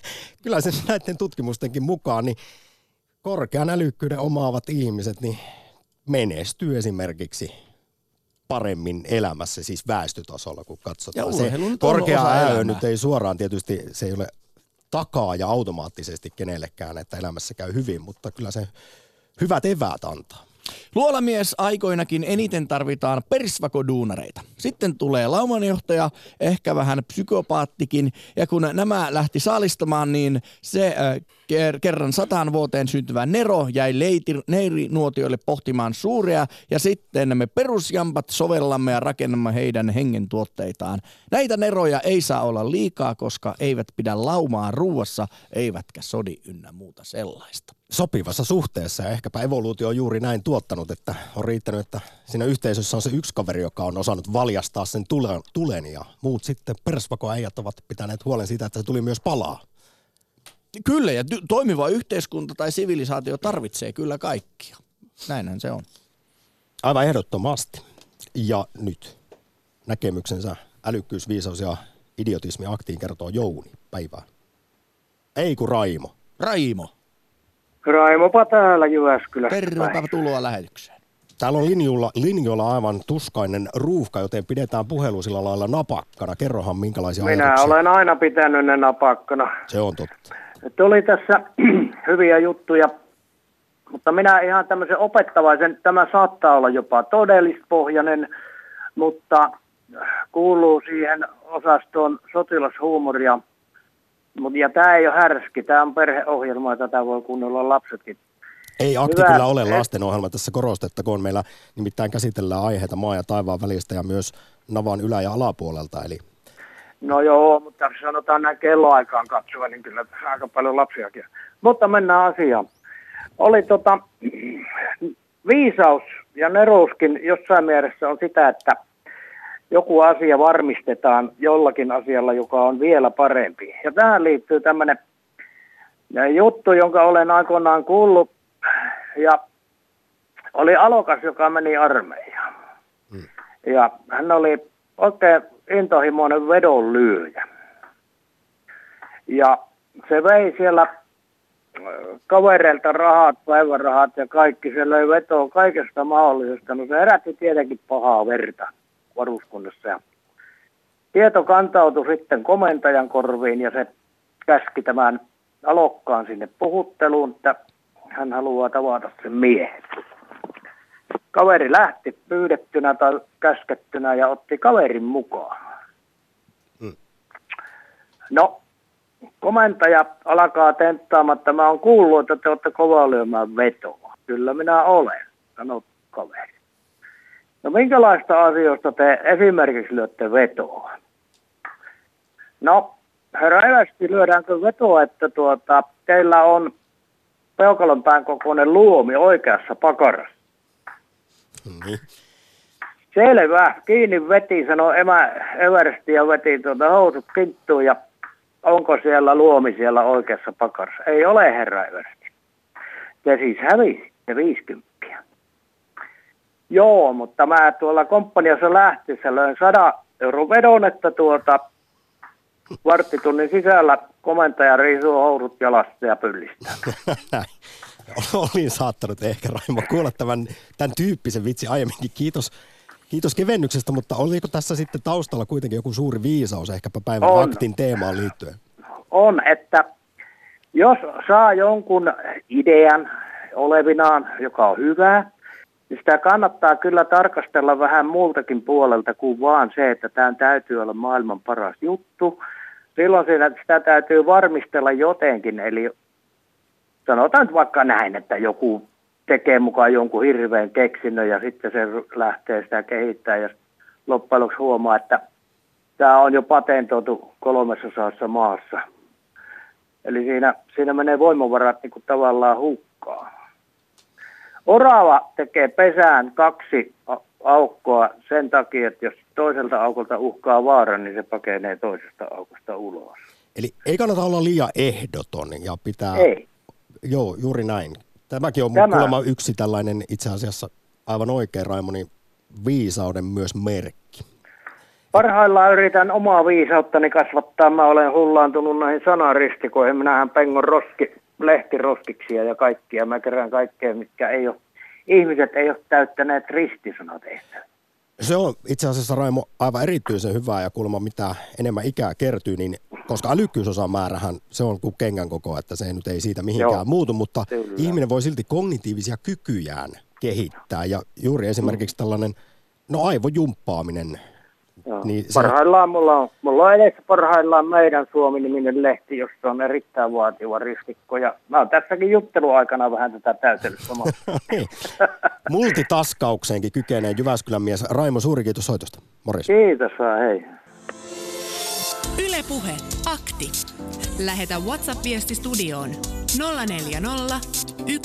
kyllä se näiden tutkimustenkin mukaan, niin korkean älykkyyden omaavat ihmiset niin menestyy esimerkiksi paremmin elämässä, siis väestötasolla, kun katsotaan. Ja se korkea äly nyt ei suoraan tietysti, se ei ole takaa ja automaattisesti kenellekään, että elämässä käy hyvin, mutta kyllä se hyvät eväät antaa. Luolamies aikoinakin eniten tarvitaan persvakoduunareita. Sitten tulee laumanjohtaja, ehkä vähän psykopaattikin, ja kun nämä lähti saalistamaan, niin se äh, kerran sataan vuoteen syntyvä Nero jäi leiti, neirinuotioille pohtimaan suuria, ja sitten me perusjampat sovellamme ja rakennamme heidän hengen tuotteitaan. Näitä Neroja ei saa olla liikaa, koska eivät pidä laumaa ruuassa, eivätkä sodi ynnä muuta sellaista sopivassa suhteessa ja ehkäpä evoluutio on juuri näin tuottanut, että on riittänyt, että siinä yhteisössä on se yksi kaveri, joka on osannut valjastaa sen tulen, tulen ja muut sitten persvakoäijät ovat pitäneet huolen siitä, että se tuli myös palaa. Kyllä ja toimiva yhteiskunta tai sivilisaatio tarvitsee kyllä kaikkia. Näinhän se on. Aivan ehdottomasti. Ja nyt näkemyksensä älykkyys, viisaus ja idiotismi aktiin kertoo Jouni päivää. Ei kun Raimo. Raimo. Raimopa täällä Jyväskylässä. Tervepä tuloa lähetykseen. Täällä on linjoilla, linjoilla aivan tuskainen ruuhka, joten pidetään puhelu sillä lailla napakkana. Kerrohan minkälaisia Minä ajatuksia. olen aina pitänyt ne napakkana. Se on totta. Tuli tässä hyviä juttuja, mutta minä ihan tämmöisen opettavaisen, tämä saattaa olla jopa todellispohjainen, mutta kuuluu siihen osastoon sotilashuumoria – Mut, ja tämä ei ole härski, tämä on perheohjelma, tätä voi kuunnella lapsetkin. Ei akti kyllä ole lastenohjelma tässä korostettakoon. Meillä nimittäin käsitellään aiheita maa ja taivaan välistä ja myös navan ylä- ja alapuolelta. Eli... No joo, mutta sanotaan näin kelloaikaan katsoa, niin kyllä aika paljon lapsiakin. Mutta mennään asiaan. Oli tota, viisaus ja nerouskin jossain mielessä on sitä, että – joku asia varmistetaan jollakin asialla, joka on vielä parempi. Ja tähän liittyy tämmöinen juttu, jonka olen aikoinaan kuullut. Ja oli alokas, joka meni armeijaan. Hmm. Ja hän oli oikein intohimoinen vedonlyöjä. Ja se vei siellä kavereilta rahat, päivärahat ja kaikki. Se löi vetoa kaikesta mahdollisesta. No se herätti tietenkin pahaa verta varuskunnassa. Ja tieto kantautui sitten komentajan korviin ja se käski tämän alokkaan sinne puhutteluun, että hän haluaa tavata sen miehen. Kaveri lähti pyydettynä tai käskettynä ja otti kaverin mukaan. Hmm. No, komentaja alkaa tenttaamaan, että mä oon kuullut, että te olette kova lyömään vetoa. Kyllä minä olen, sanoi kaveri. No minkälaista asioista te esimerkiksi lyötte vetoa? No, herra Evästi, lyödäänkö vetoa, että tuota, teillä on peukalon pään kokoinen luomi oikeassa pakarassa? Niin. Selvä. Kiinni veti, sanoi emä Eversti ja veti tuota housut kinttuun ja onko siellä luomi siellä oikeassa pakarassa? Ei ole, herra Eversti. Te siis hävisitte 50. Joo, mutta mä tuolla komppaniassa lähtiessä löin 100 euron vedon, että tuota varttitunnin sisällä komentaja riisuu housut jalasta ja pyllistää. Olin saattanut ehkä Raimo kuulla tämän, tämän tyyppisen vitsi aiemminkin. Kiitos, kiitos kevennyksestä, mutta oliko tässä sitten taustalla kuitenkin joku suuri viisaus ehkäpä päivän On. vaktin teemaan liittyen? on, että jos saa jonkun idean olevinaan, joka on hyvää, niin sitä kannattaa kyllä tarkastella vähän muultakin puolelta kuin vaan se, että tämä täytyy olla maailman paras juttu. Silloin siinä, sitä täytyy varmistella jotenkin, eli sanotaan nyt vaikka näin, että joku tekee mukaan jonkun hirveän keksinnön ja sitten se lähtee sitä kehittää ja loppujen lopuksi huomaa, että tämä on jo patentoitu kolmessa maassa. Eli siinä, siinä menee voimavarat niin kuin tavallaan hukkaan. Orava tekee pesään kaksi aukkoa sen takia, että jos toiselta aukolta uhkaa vaara, niin se pakenee toisesta aukosta ulos. Eli ei kannata olla liian ehdoton ja pitää... Ei. Joo, juuri näin. Tämäkin on Tämä- kuulemma yksi tällainen itse asiassa aivan oikein Raimoni viisauden myös merkki. Parhaillaan yritän omaa viisauttani kasvattaa. Mä olen hullaantunut näihin sanaristikoihin. Minähän pengon roski, lehtiroskiksia ja kaikkia. Mä kerään kaikkea, mitkä ei ole, ihmiset ei ole täyttäneet ristisanatehtäviä. Se on itse asiassa Raimo aivan erityisen hyvää ja kuulemma mitä enemmän ikää kertyy, niin koska älykkyysosamäärähän se on kuin kengän koko, että se nyt ei siitä mihinkään Joo. muutu, mutta Kyllä. ihminen voi silti kognitiivisia kykyjään kehittää ja juuri esimerkiksi tällainen, no aivojumppaaminen, Joo. Niin se- parhaillaan mulla on, mulla on edessä parhaillaan meidän Suomi-niminen lehti, jossa on erittäin vaativa ristikko. Ja mä oon tässäkin jutteluaikana vähän tätä täytellyt samalla. Niin. multitaskaukseenkin kykenee Jyväskylän mies. Raimo, suuri kiitos soitosta. Morjes. Kiitos vaan, hei. Yle Puhe. Akti. Lähetä WhatsApp-viesti studioon 040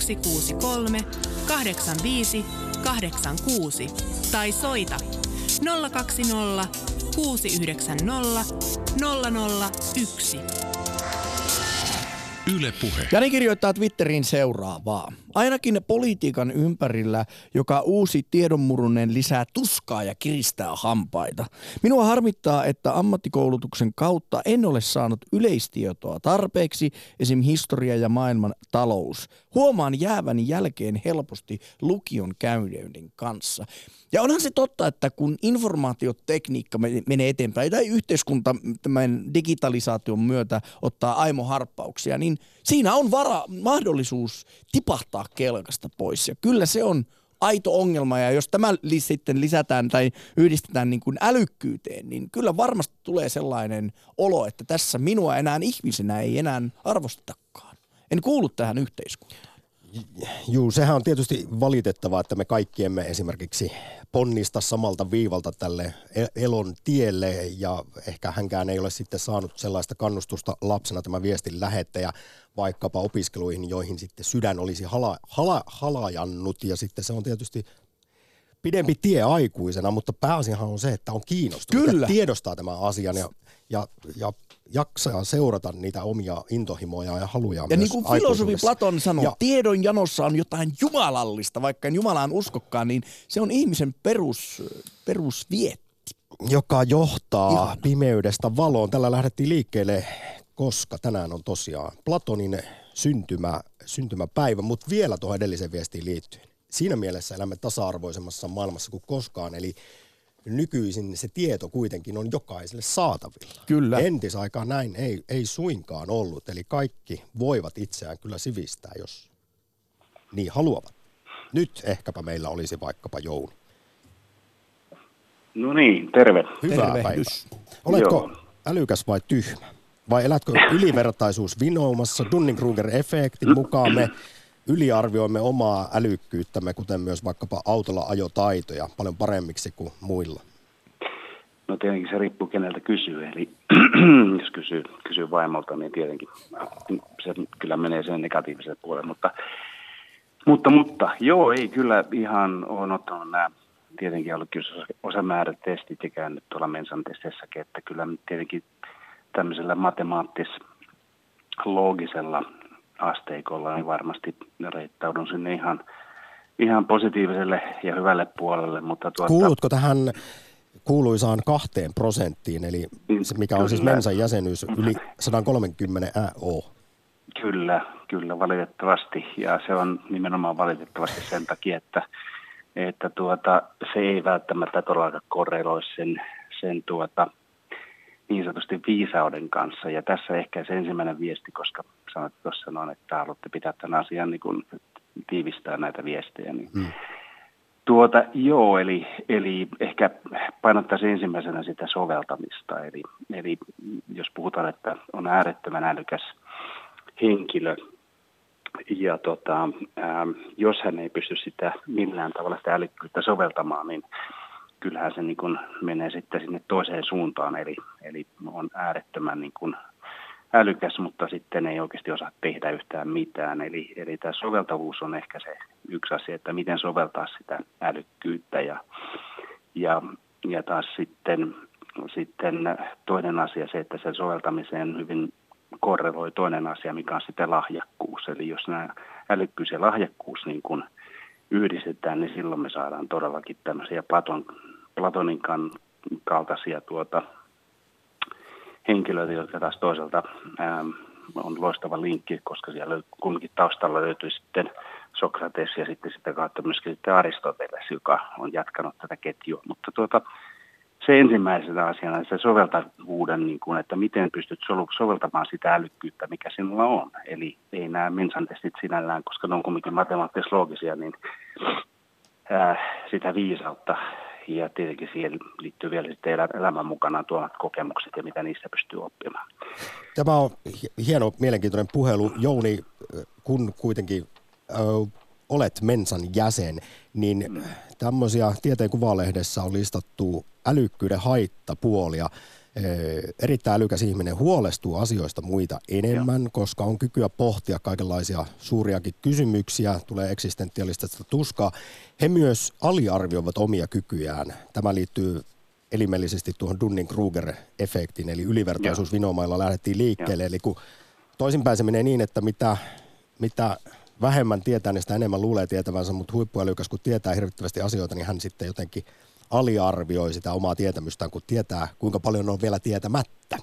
163 85 86 tai soita 020 690 001. Yle Puhe. Jani kirjoittaa Twitteriin seuraavaa. Ainakin politiikan ympärillä, joka uusi tiedonmurunen lisää tuskaa ja kiristää hampaita. Minua harmittaa, että ammattikoulutuksen kautta en ole saanut yleistietoa tarpeeksi, esim. historia ja maailman talous. Huomaan jääväni jälkeen helposti lukion käynnin kanssa. Ja onhan se totta, että kun informaatiotekniikka me- menee eteenpäin tai yhteiskunta tämän digitalisaation myötä ottaa aimoharppauksia, niin siinä on vara, mahdollisuus tipahtaa kelkasta pois. Ja kyllä se on aito ongelma ja jos tämä sitten lisätään tai yhdistetään niin kuin älykkyyteen, niin kyllä varmasti tulee sellainen olo, että tässä minua enää ihmisenä ei enää arvostetakaan. En kuulu tähän yhteiskuntaan. Juu, sehän on tietysti valitettavaa, että me kaikki emme esimerkiksi ponnista samalta viivalta tälle e- elon tielle ja ehkä hänkään ei ole sitten saanut sellaista kannustusta lapsena tämä viestin lähettäjä vaikkapa opiskeluihin, joihin sitten sydän olisi hala, hala, halajannut ja sitten se on tietysti pidempi tie aikuisena, mutta pääasiahan on se, että on kiinnostunut Kyllä. ja tiedostaa tämän asian ja, ja, ja jaksaa seurata niitä omia intohimoja ja haluja Ja niin kuin filosofi. Platon sanoo, Ja- tiedon janossa on jotain jumalallista, vaikka en Jumalaan uskokkaan, niin se on ihmisen perus, perusvietti. joka johtaa. Ihana. pimeydestä valoon. Tällä lähdettiin liikkeelle, koska tänään on tosiaan Platonin syntymä, syntymäpäivä, mutta vielä tuohon edelliseen viestiin liittyen. Siinä mielessä elämme tasa-arvoisemmassa maailmassa kuin koskaan, eli nykyisin se tieto kuitenkin on jokaiselle saatavilla. Kyllä. Entisaikaan näin ei, ei suinkaan ollut, eli kaikki voivat itseään kyllä sivistää, jos niin haluavat. Nyt ehkäpä meillä olisi vaikkapa joulu. No niin, terve. Hyvää Tervehdys. päivää. Oletko Joo. älykäs vai tyhmä? Vai elätkö ylivertaisuus vinoumassa Dunning-Kruger-efektin mukaan me yliarvioimme omaa älykkyyttämme, kuten myös vaikkapa autolla ajotaitoja paljon paremmiksi kuin muilla? No tietenkin se riippuu keneltä kysyy. Eli jos kysyy, kysyy vaimolta, niin tietenkin se kyllä menee sen negatiiviselle puolelle. Mutta, mutta, mutta joo, ei kyllä ihan on ottanut nämä tietenkin ollut kyllä osamäärätestit ja käynyt tuolla Mensan testeissäkin, että kyllä tietenkin tämmöisellä matemaattis-loogisella asteikolla niin varmasti reittaudun sinne ihan, ihan positiiviselle ja hyvälle puolelle. Mutta tuota, Kuulutko tähän kuuluisaan kahteen prosenttiin, eli se, mikä on siis Kyllä. Mensan jäsenyys yli 130 AO? Kyllä, kyllä valitettavasti. Ja se on nimenomaan valitettavasti sen takia, että, että tuota, se ei välttämättä todellakaan korreloi sen, sen tuota, niin sanotusti viisauden kanssa. Ja tässä ehkä se ensimmäinen viesti, koska sanoit tuossa noin, että haluatte pitää tämän asian niin kuin tiivistää näitä viestejä. Niin hmm. Tuota, joo, eli, eli ehkä painottaisin ensimmäisenä sitä soveltamista. Eli, eli jos puhutaan, että on äärettömän älykäs henkilö, ja tota, ää, jos hän ei pysty sitä millään tavalla sitä älykkyyttä soveltamaan, niin kyllähän se niin kuin menee sitten sinne toiseen suuntaan, eli, eli on äärettömän niin kuin älykäs, mutta sitten ei oikeasti osaa tehdä yhtään mitään. Eli, eli tämä soveltavuus on ehkä se yksi asia, että miten soveltaa sitä älykkyyttä ja, ja, ja taas sitten, sitten toinen asia se, että sen soveltamiseen hyvin korreloi toinen asia, mikä on sitten lahjakkuus. Eli jos nämä älykkyys ja lahjakkuus niin kuin yhdistetään, niin silloin me saadaan todellakin tämmöisiä Platon, Platonin kaltaisia tuota, henkilöitä, jotka taas toisaalta ää, on loistava linkki, koska siellä kumminkin taustalla löytyy sitten Sokrates ja sitten sitä kautta myöskin sitten Aristoteles, joka on jatkanut tätä ketjua. Mutta tuota, se ensimmäisenä asiana se soveltavuuden, niin kuin, että miten pystyt soveltamaan sitä älykkyyttä, mikä sinulla on. Eli ei nämä mensantestit sinällään, koska ne on kuitenkin matemaattis-loogisia, niin ää, sitä viisautta ja tietenkin siihen liittyy vielä sitten elämän mukana tuomat kokemukset ja mitä niistä pystyy oppimaan. Tämä on hieno, mielenkiintoinen puhelu. Jouni, kun kuitenkin ö, olet Mensan jäsen, niin mm. tämmöisiä tieteen kuvalehdessä on listattu älykkyyden haittapuolia – erittäin älykäs ihminen huolestuu asioista muita enemmän, Joo. koska on kykyä pohtia kaikenlaisia suuriakin kysymyksiä, tulee eksistentialistista tuskaa. He myös aliarvioivat omia kykyjään. Tämä liittyy elimellisesti tuohon Dunning-Kruger-efektiin, eli ylivertaisuus vinomailla lähdettiin liikkeelle. Joo. Eli kun toisinpäin se menee niin, että mitä, mitä vähemmän tietää, niin sitä enemmän luulee tietävänsä, mutta huippuälykäs kun tietää hirvittävästi asioita, niin hän sitten jotenkin – aliarvioi sitä omaa tietämystään, kun tietää, kuinka paljon on vielä tietämättä.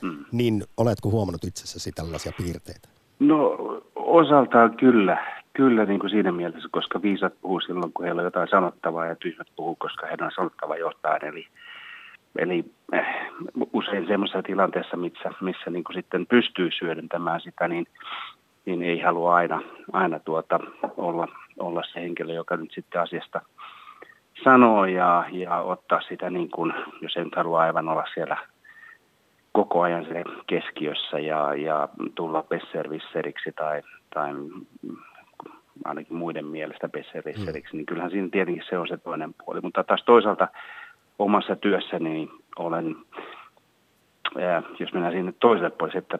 Hmm. Niin oletko huomannut itsessäsi tällaisia piirteitä? No osaltaan kyllä. Kyllä niin kuin siinä mielessä, koska viisat puhuu silloin, kun heillä on jotain sanottavaa ja tyhmät puhuu, koska heidän on sanottava johtajan. Eli, eli äh, usein semmoisessa tilanteessa, missä, missä niin kuin sitten pystyy syödentämään sitä, niin, niin ei halua aina, aina tuota, olla, olla se henkilö, joka nyt sitten asiasta – sanoa ja, ja ottaa sitä niin kuin, jos en halua aivan olla siellä koko ajan se keskiössä ja, ja tulla besservisseriksi tai, tai ainakin muiden mielestä besservisseriksi, mm. niin kyllähän siinä tietenkin se on se toinen puoli. Mutta taas toisaalta omassa työssäni olen, ää, jos mennään sinne toiselle puolelle, että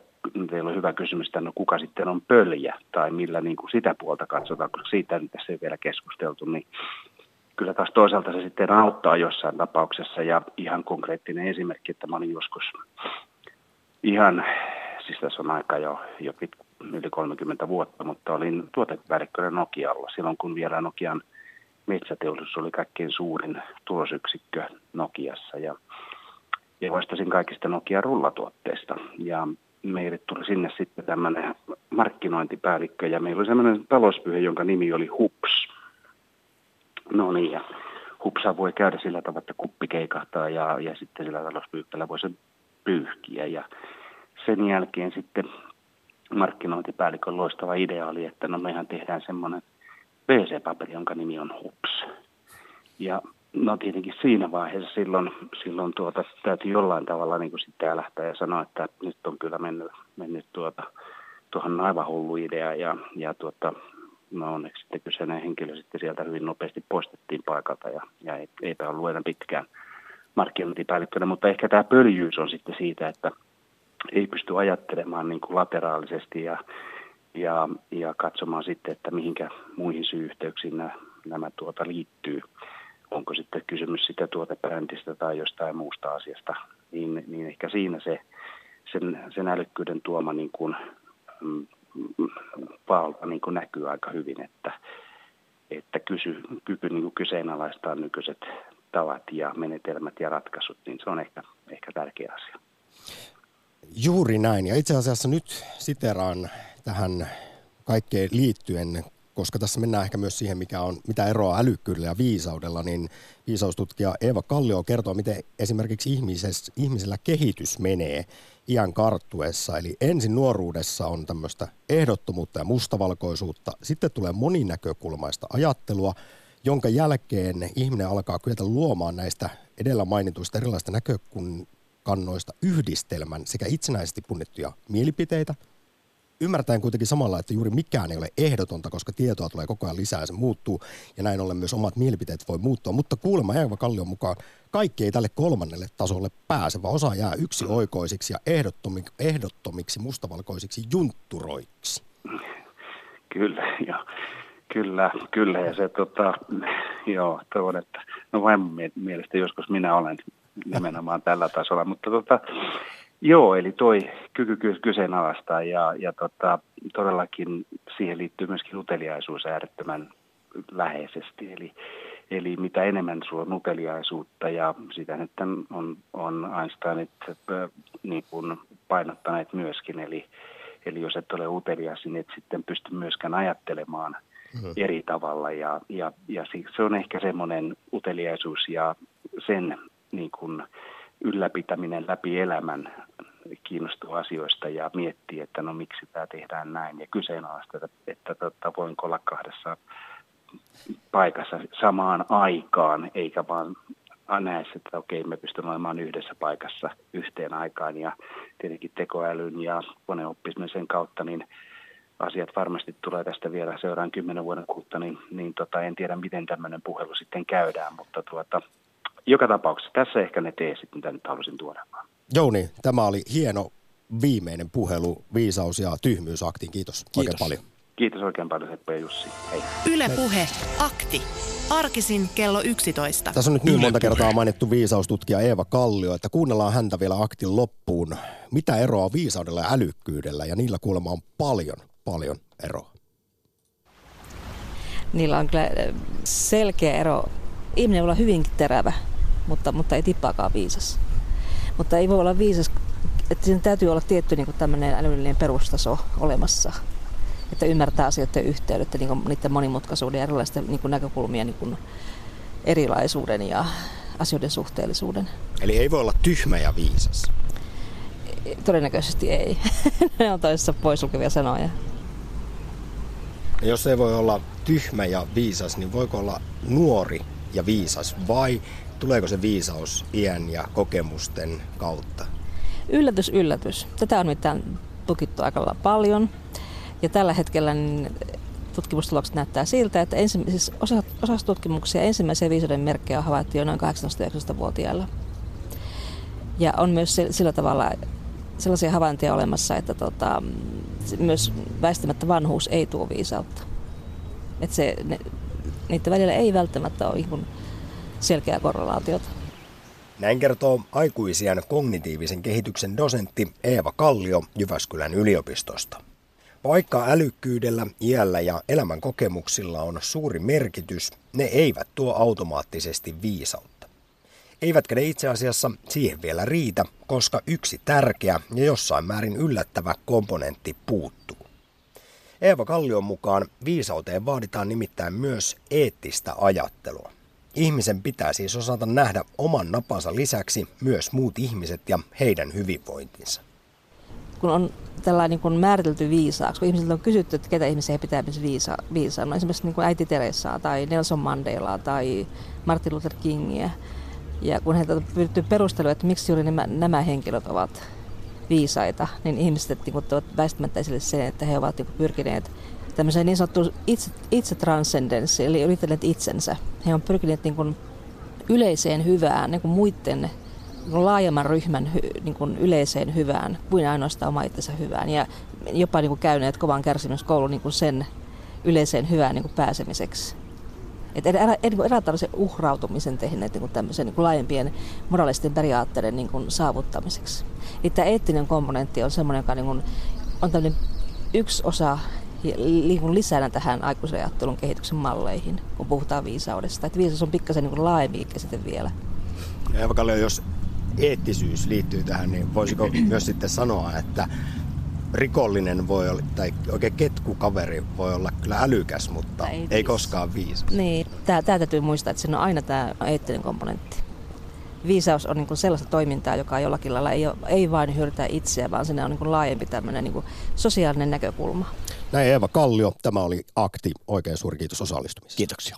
teillä on hyvä kysymys, että no kuka sitten on pöljä tai millä niin kuin sitä puolta katsotaan, koska siitä nyt tässä ei vielä keskusteltu, niin kyllä taas toisaalta se sitten auttaa jossain tapauksessa ja ihan konkreettinen esimerkki, että mä olin joskus ihan, siis tässä on aika jo, jo pit, yli 30 vuotta, mutta olin tuotepäällikkönä Nokialla. Silloin, kun vielä Nokian metsäteollisuus oli kaikkein suurin tulosyksikkö Nokiassa. Ja, ja vastasin kaikista Nokian rullatuotteista. Ja meille tuli sinne sitten tämmöinen markkinointipäällikkö ja meillä oli semmoinen talouspyhä, jonka nimi oli HUPS, No niin, ja hupsa voi käydä sillä tavalla, että kuppi keikahtaa ja, ja sitten sillä talouspyykkäällä voi sen pyyhkiä. Ja sen jälkeen sitten markkinointipäällikön loistava idea oli, että no mehän tehdään semmoinen WC-paperi, jonka nimi on HUPS. Ja no tietenkin siinä vaiheessa silloin, silloin tuota, täytyy jollain tavalla niin kuin sitten lähteä ja sanoa, että nyt on kyllä mennyt, mennyt tuota, tuohon aivan hullu idea ja, ja tuota, no onneksi sitten kyseinen henkilö sitten sieltä hyvin nopeasti poistettiin paikalta ja, ja ei, eipä ollut enää pitkään markkinointipäällikkönä, mutta ehkä tämä pöljyys on sitten siitä, että ei pysty ajattelemaan niin kuin lateraalisesti ja, ja, ja katsomaan sitten, että mihinkä muihin syy-yhteyksiin nämä, nämä tuota liittyy. Onko sitten kysymys sitä tuotebrändistä tai jostain muusta asiasta, niin, niin ehkä siinä se sen, sen älykkyyden tuoma niin kuin, valta niin kuin näkyy aika hyvin, että, että kysy, kyky niin kuin kyseenalaistaa nykyiset tavat ja menetelmät ja ratkaisut, niin se on ehkä, ehkä tärkeä asia. Juuri näin. Ja itse asiassa nyt siteraan tähän kaikkeen liittyen, koska tässä mennään ehkä myös siihen, mikä on, mitä eroa älykkyydellä ja viisaudella, niin viisaustutkija Eeva Kallio kertoo, miten esimerkiksi ihmisellä kehitys menee iän karttuessa. Eli ensin nuoruudessa on tämmöistä ehdottomuutta ja mustavalkoisuutta, sitten tulee moninäkökulmaista ajattelua, jonka jälkeen ihminen alkaa kyetä luomaan näistä edellä mainituista erilaisista näkökannoista yhdistelmän sekä itsenäisesti punnittuja mielipiteitä – ymmärtäen kuitenkin samalla, että juuri mikään ei ole ehdotonta, koska tietoa tulee koko ajan lisää ja se muuttuu. Ja näin ollen myös omat mielipiteet voi muuttua. Mutta kuulemma Eeva Kallion mukaan kaikki ei tälle kolmannelle tasolle pääse, vaan osa jää yksi oikoisiksi ja ehdottomiksi, ehdottomiksi mustavalkoisiksi juntturoiksi. Kyllä, joo. Kyllä, kyllä. Ja se, tota, joo, toivon, että, no vain mielestä joskus minä olen nimenomaan tällä tasolla, mutta tota, Joo, eli toi kyky kyseenalaistaa ja, ja tota, todellakin siihen liittyy myöskin uteliaisuus äärettömän läheisesti. Eli, eli mitä enemmän sulla on uteliaisuutta ja sitä nyt on, on Einsteinit äh, niin kuin painottaneet myöskin. Eli, eli jos et ole utelias, niin et sitten pysty myöskään ajattelemaan mm. eri tavalla. Ja, ja, ja se on ehkä semmoinen uteliaisuus ja sen niin kuin, ylläpitäminen läpi elämän kiinnostuu asioista ja miettii, että no miksi tämä tehdään näin. Ja kyseenalaista, että, että tota, voinko olla kahdessa paikassa samaan aikaan, eikä vaan näe, että okei, me pystymme olemaan yhdessä paikassa yhteen aikaan. Ja tietenkin tekoälyn ja koneoppimisen kautta, niin asiat varmasti tulee tästä vielä seuraan kymmenen vuoden kuluttua, niin, niin tota, en tiedä, miten tämmöinen puhelu sitten käydään, mutta tuota, joka tapauksessa tässä ehkä ne teesit, mitä nyt halusin tuoda. Jouni, tämä oli hieno viimeinen puhelu Viisaus- ja tyhmyysaktiin. Kiitos, Kiitos. oikein paljon. Kiitos oikein paljon Seppo ja Jussi. Hei. Yle Puhe, akti. Arkisin kello 11. Tässä on nyt niin Yle monta puhe. kertaa mainittu viisaustutkija Eeva Kallio, että kuunnellaan häntä vielä aktin loppuun. Mitä eroa viisaudella ja älykkyydellä? Ja niillä kuulemma on paljon, paljon eroa. Niillä on kyllä selkeä ero ihminen voi olla hyvinkin terävä, mutta, mutta ei tippaakaan viisas. Mutta ei voi olla viisas, että siinä täytyy olla tietty niin tämmöinen älyllinen perustaso olemassa. Että ymmärtää asioiden yhteydet, niin kuin, niiden monimutkaisuuden ja erilaisten niin näkökulmien niin erilaisuuden ja asioiden suhteellisuuden. Eli ei voi olla tyhmä ja viisas? Todennäköisesti ei. ne on toisessa poisulkevia sanoja. Ja jos ei voi olla tyhmä ja viisas, niin voiko olla nuori ja viisas vai tuleeko se viisaus iän ja kokemusten kautta? Yllätys, yllätys. Tätä on mitään tukittu aika paljon. Ja tällä hetkellä niin tutkimustulokset näyttää siltä, että siis osa, osassa tutkimuksia ensimmäisiä viisauden merkkejä on havaittu jo noin 18-19-vuotiailla. Ja on myös sillä tavalla sellaisia havaintoja olemassa, että tota, myös väistämättä vanhuus ei tuo viisautta. Että se, ne, niiden välillä ei välttämättä ole ihan selkeää korrelaatiota. Näin kertoo aikuisien kognitiivisen kehityksen dosentti Eeva Kallio Jyväskylän yliopistosta. Vaikka älykkyydellä, iällä ja elämän kokemuksilla on suuri merkitys, ne eivät tuo automaattisesti viisautta. Eivätkä ne itse asiassa siihen vielä riitä, koska yksi tärkeä ja jossain määrin yllättävä komponentti puuttuu. Eeva Kallion mukaan viisauteen vaaditaan nimittäin myös eettistä ajattelua. Ihmisen pitää siis osata nähdä oman napansa lisäksi myös muut ihmiset ja heidän hyvinvointinsa. Kun on tällainen niin määritelty viisaaksi, kun ihmisiltä on kysytty, että ketä ihmisiä pitää viisa, viisaa, no esimerkiksi niin kuin äiti Teresaa tai Nelson Mandelaa tai Martin Luther Kingiä, ja kun heiltä on pyritty perustelua, että miksi juuri nämä, nämä henkilöt ovat viisaita, niin ihmiset niin kuin, väistämättä esille sen, että he ovat niin kuin, pyrkineet tämmöiseen niin sanottuun itse, itse transcendenssiin, eli yrittäneet itsensä. He on pyrkineet niin kuin, yleiseen hyvään, niin kuin muiden niin laajemman ryhmän niin kuin yleiseen hyvään kuin ainoastaan oma itsensä hyvään. Ja jopa niin kuin käyneet kovan kärsimyskoulun niin kuin sen yleiseen hyvään niin kuin pääsemiseksi. Että erä, erä, uhrautumisen tehneet niin tämmöisen niin laajempien moraalisten periaatteiden niin kuin saavuttamiseksi. Eli tämä eettinen komponentti on semmoinen, joka niin kuin, on tämmöinen yksi osa niin kuin lisänä tähän aikuisajattelun kehityksen malleihin, kun puhutaan viisaudesta. Että viisaus on pikkasen niin laajempi käsite vielä. Ja Kallio, jos eettisyys liittyy tähän, niin voisiko myös sitten sanoa, että rikollinen voi olla, tai oikein ketkukaveri voi olla kyllä älykäs, mutta Ei ei, koskaan viisas. Niin, tämä täytyy muistaa, että siinä on aina tämä eettinen komponentti. Viisaus on niin sellaista toimintaa, joka jollakin lailla ei, ole, ei vain hyödytä itseä, vaan siinä on niin laajempi tämmöinen niin sosiaalinen näkökulma. Näin Eeva Kallio, tämä oli Akti. Oikein suuri kiitos osallistumisesta. Kiitoksia.